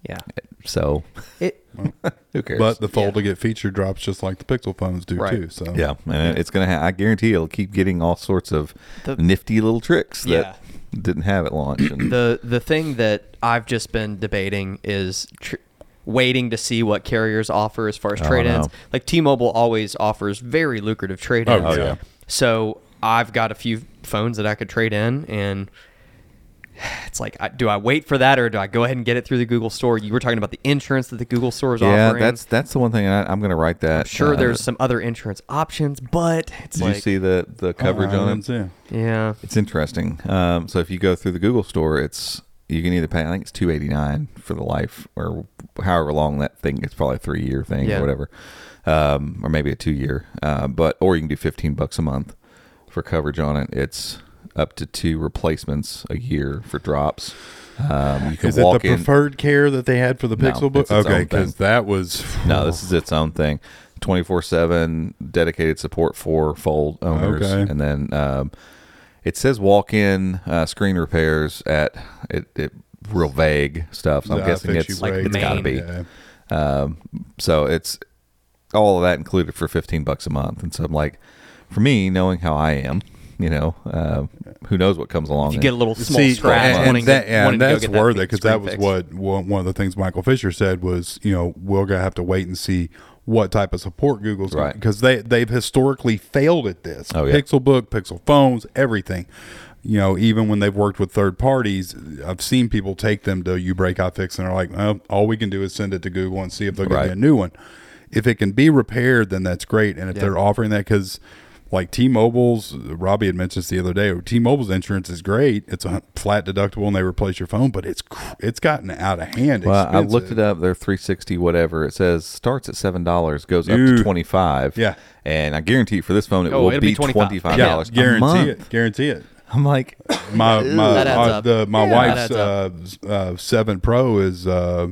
yeah. So It who cares? But the fold Yeah. to get feature drops just like the Pixel phones do Right. too. So Yeah, and it's gonna. Ha- I guarantee it'll keep getting all sorts of The- nifty little tricks that Yeah. didn't have at launch. And the the thing that I've just been debating is tr- waiting to see what carriers offer as far as Oh, trade-ins. Like T-Mobile always offers very lucrative trade-ins. Oh, yeah. So I've got a few phones that I could trade in, and it's like, do I wait for that or do I go ahead and get it through the Google Store? You were talking about the insurance that the Google Store is yeah, offering. that's that's the one thing I, I'm gonna write that. I'm sure uh, there's some other insurance options, but it's Did like, you see the the coverage Oh, on didn't it? see. yeah, It's interesting. Um, so if you go through the Google Store, it's you can either pay. I think it's two eighty nine for the life, or however long that thing. It's probably a three year thing Yeah. or whatever, um, or maybe a two year. Uh, but or you can do fifteen bucks a month for coverage on it. It's up to two replacements a year for drops. Um, you can Is it the walk in. preferred care that they had for the No, Pixel book? it's its Okay, because that was No, this is its own thing. Twenty four seven dedicated support for Fold owners, Okay. and then um, it says walk in uh, screen repairs at it, it real vague stuff. So I'm guessing fix it's you like way it's got to Maine. be. Yeah. Um, so it's all of that included for fifteen bucks a month, and so I'm like, for me, knowing how I am, you know, uh, who knows what comes along. if you get a little small See, scratch, and, and wanting, that, to, yeah, wanting and to go that's get that worth it thing because that was fixed. what one one of the things Michael Fisher said was, you know, we're gonna have to wait and see what type of support Google's Right. because they they've historically failed at this. Oh, yeah. Pixel Book, Pixel phones, everything. You know, even when they've worked with third parties, I've seen people take them to uBreakiFix and are like, well, all we can do is send it to Google and see if they'll give Right. me a new one. If it can be repaired, then that's great. And if Yeah. they're offering that, because like T-Mobile's, Robbie had mentioned this the other day. T-Mobile's insurance is great; it's a flat deductible, and they replace your phone. But it's it's gotten out of hand. Well, I looked it up. They're three sixty whatever. It says starts at seven dollars, goes up to Dude. twenty five. Yeah. and I guarantee you for this phone it Oh, will be be $25. twenty five Yeah, dollars. guarantee it. Guarantee it. I'm like, My my That uh, the my Yeah, wife's uh, uh, seven Pro is uh,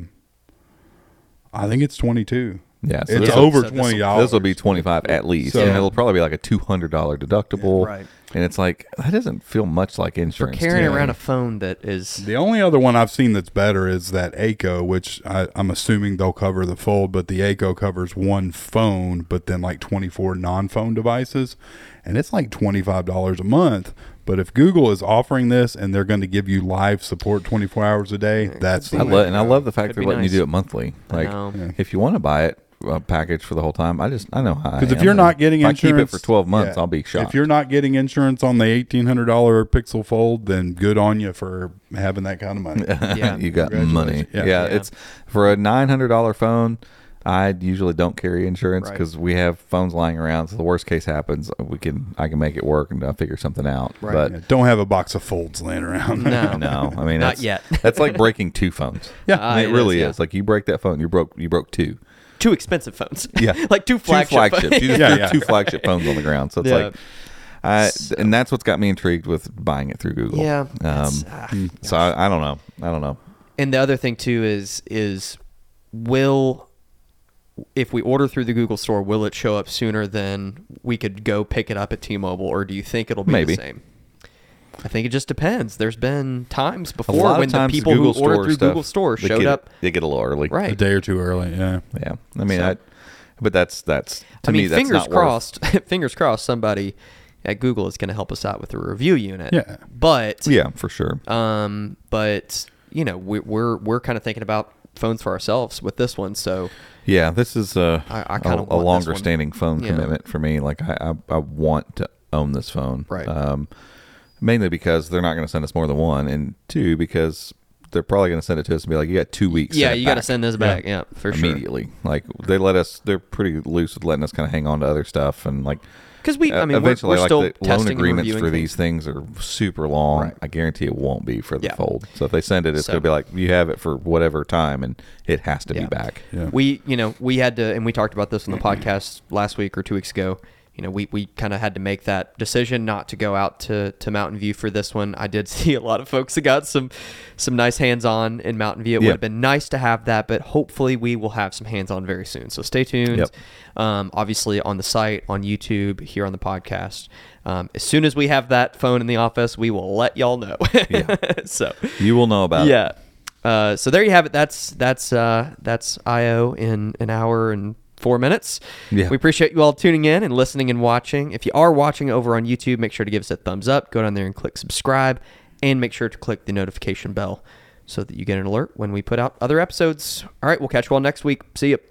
I think it's twenty two. Yeah, so It's this over so twenty dollars. This will be twenty five at least, So- and it'll probably be like a two hundred dollar deductible. Right. And it's like that doesn't feel much like insurance. to carrying around a phone that is The only other one I've seen that's better is that Akko, which I, I'm assuming they'll cover the fold, but the Akko covers one phone, but then like 24 non phone devices. And it's like $25 a month. But if Google is offering this and they're going to give you live support 24 hours a day, that's the I way love, and I love the fact Could they're letting nice. you do it monthly. Like, if you want to buy it a package for the whole time, I just I know how. Because if you're not getting if insurance, I keep it for twelve months, yeah. I'll be shocked. If you're not getting insurance on the eighteen hundred dollar Pixel Fold, then good on you for having that kind of money. Yeah. you got money. Yeah, Yeah. Yeah. it's for a nine hundred dollar phone. I usually don't carry insurance Right. because we have phones lying around. So the worst case happens, uh, we can I can make it work and I'll figure something out. Right. But Yeah, don't have a box of folds laying around. no, no, I mean Not that's, yet. that's like breaking two phones. Yeah. Ah, I mean, it it really is, is. Like you break that phone, you broke you broke two. Two expensive phones. Yeah. like two flagship. two flagships. You just Yeah, yeah. two flagship phones on the ground. So it's Yeah. like, I, So- and that's what's got me intrigued with buying it through Google. Yeah, Um, that's- ah, so I, I don't know. I don't know. And the other thing too is is will if we order through the Google store, will it show up sooner than we could go pick it up at T-Mobile, or do you think it'll be Maybe. the same? I think it just depends. There's been times before when of times the people Google who ordered Store through stuff, Google Store they showed get, up They get a little early. right? a right. day or two early. Yeah. Yeah. I mean, So- I. But that's that's to I mean, me that's fingers not worth- crossed. fingers crossed. Somebody at Google is going to help us out with the review unit. Yeah. But Yeah, for sure. Um, but you know, we, we're we're kind of thinking about phones for ourselves with this one. So Yeah, this is a I- I a, kinda a want this longer standing phone Yeah. commitment for me. Like I, I I want to own this phone. Right. Um, mainly because they're not going to send us more than one, and two because they're probably going to send it to us and be like, "You got two weeks." yeah, you got to send this back. Yeah, for sure. immediately. Like they let us. They're pretty loose with letting us kind of hang on to other stuff and like. Because we, I uh, mean, we're, eventually, we're like still the loan agreements reviewing for these things are super long. Right. I guarantee it won't be for the Yeah. fold. So if they send it, it's So- going to be like you have it for whatever time, and it has to Yeah. be back. Yeah. We, you know, we had to, and we talked about this on the podcast last week or two weeks ago. You know, we, we kind of had to make that decision not to go out to, to Mountain View for this one. I did see a lot of folks that got some some nice hands on in Mountain View. It Yeah. would have been nice to have that, but hopefully we will have some hands on very soon. So stay tuned. Yep. Um, obviously on the site, on YouTube, here on the podcast. Um, as soon as we have that phone in the office, we will let y'all know. Yeah. so You will know about it. yeah. Uh, so there you have it. That's that's uh, that's IO in an hour and four minutes. Yeah. We appreciate you all tuning in and listening and watching. If you are watching over on YouTube, make sure to give us a thumbs up. Go down there and click subscribe, and make sure to click the notification bell so that you get an alert when we put out other episodes. All right, we'll catch you all next week. See you.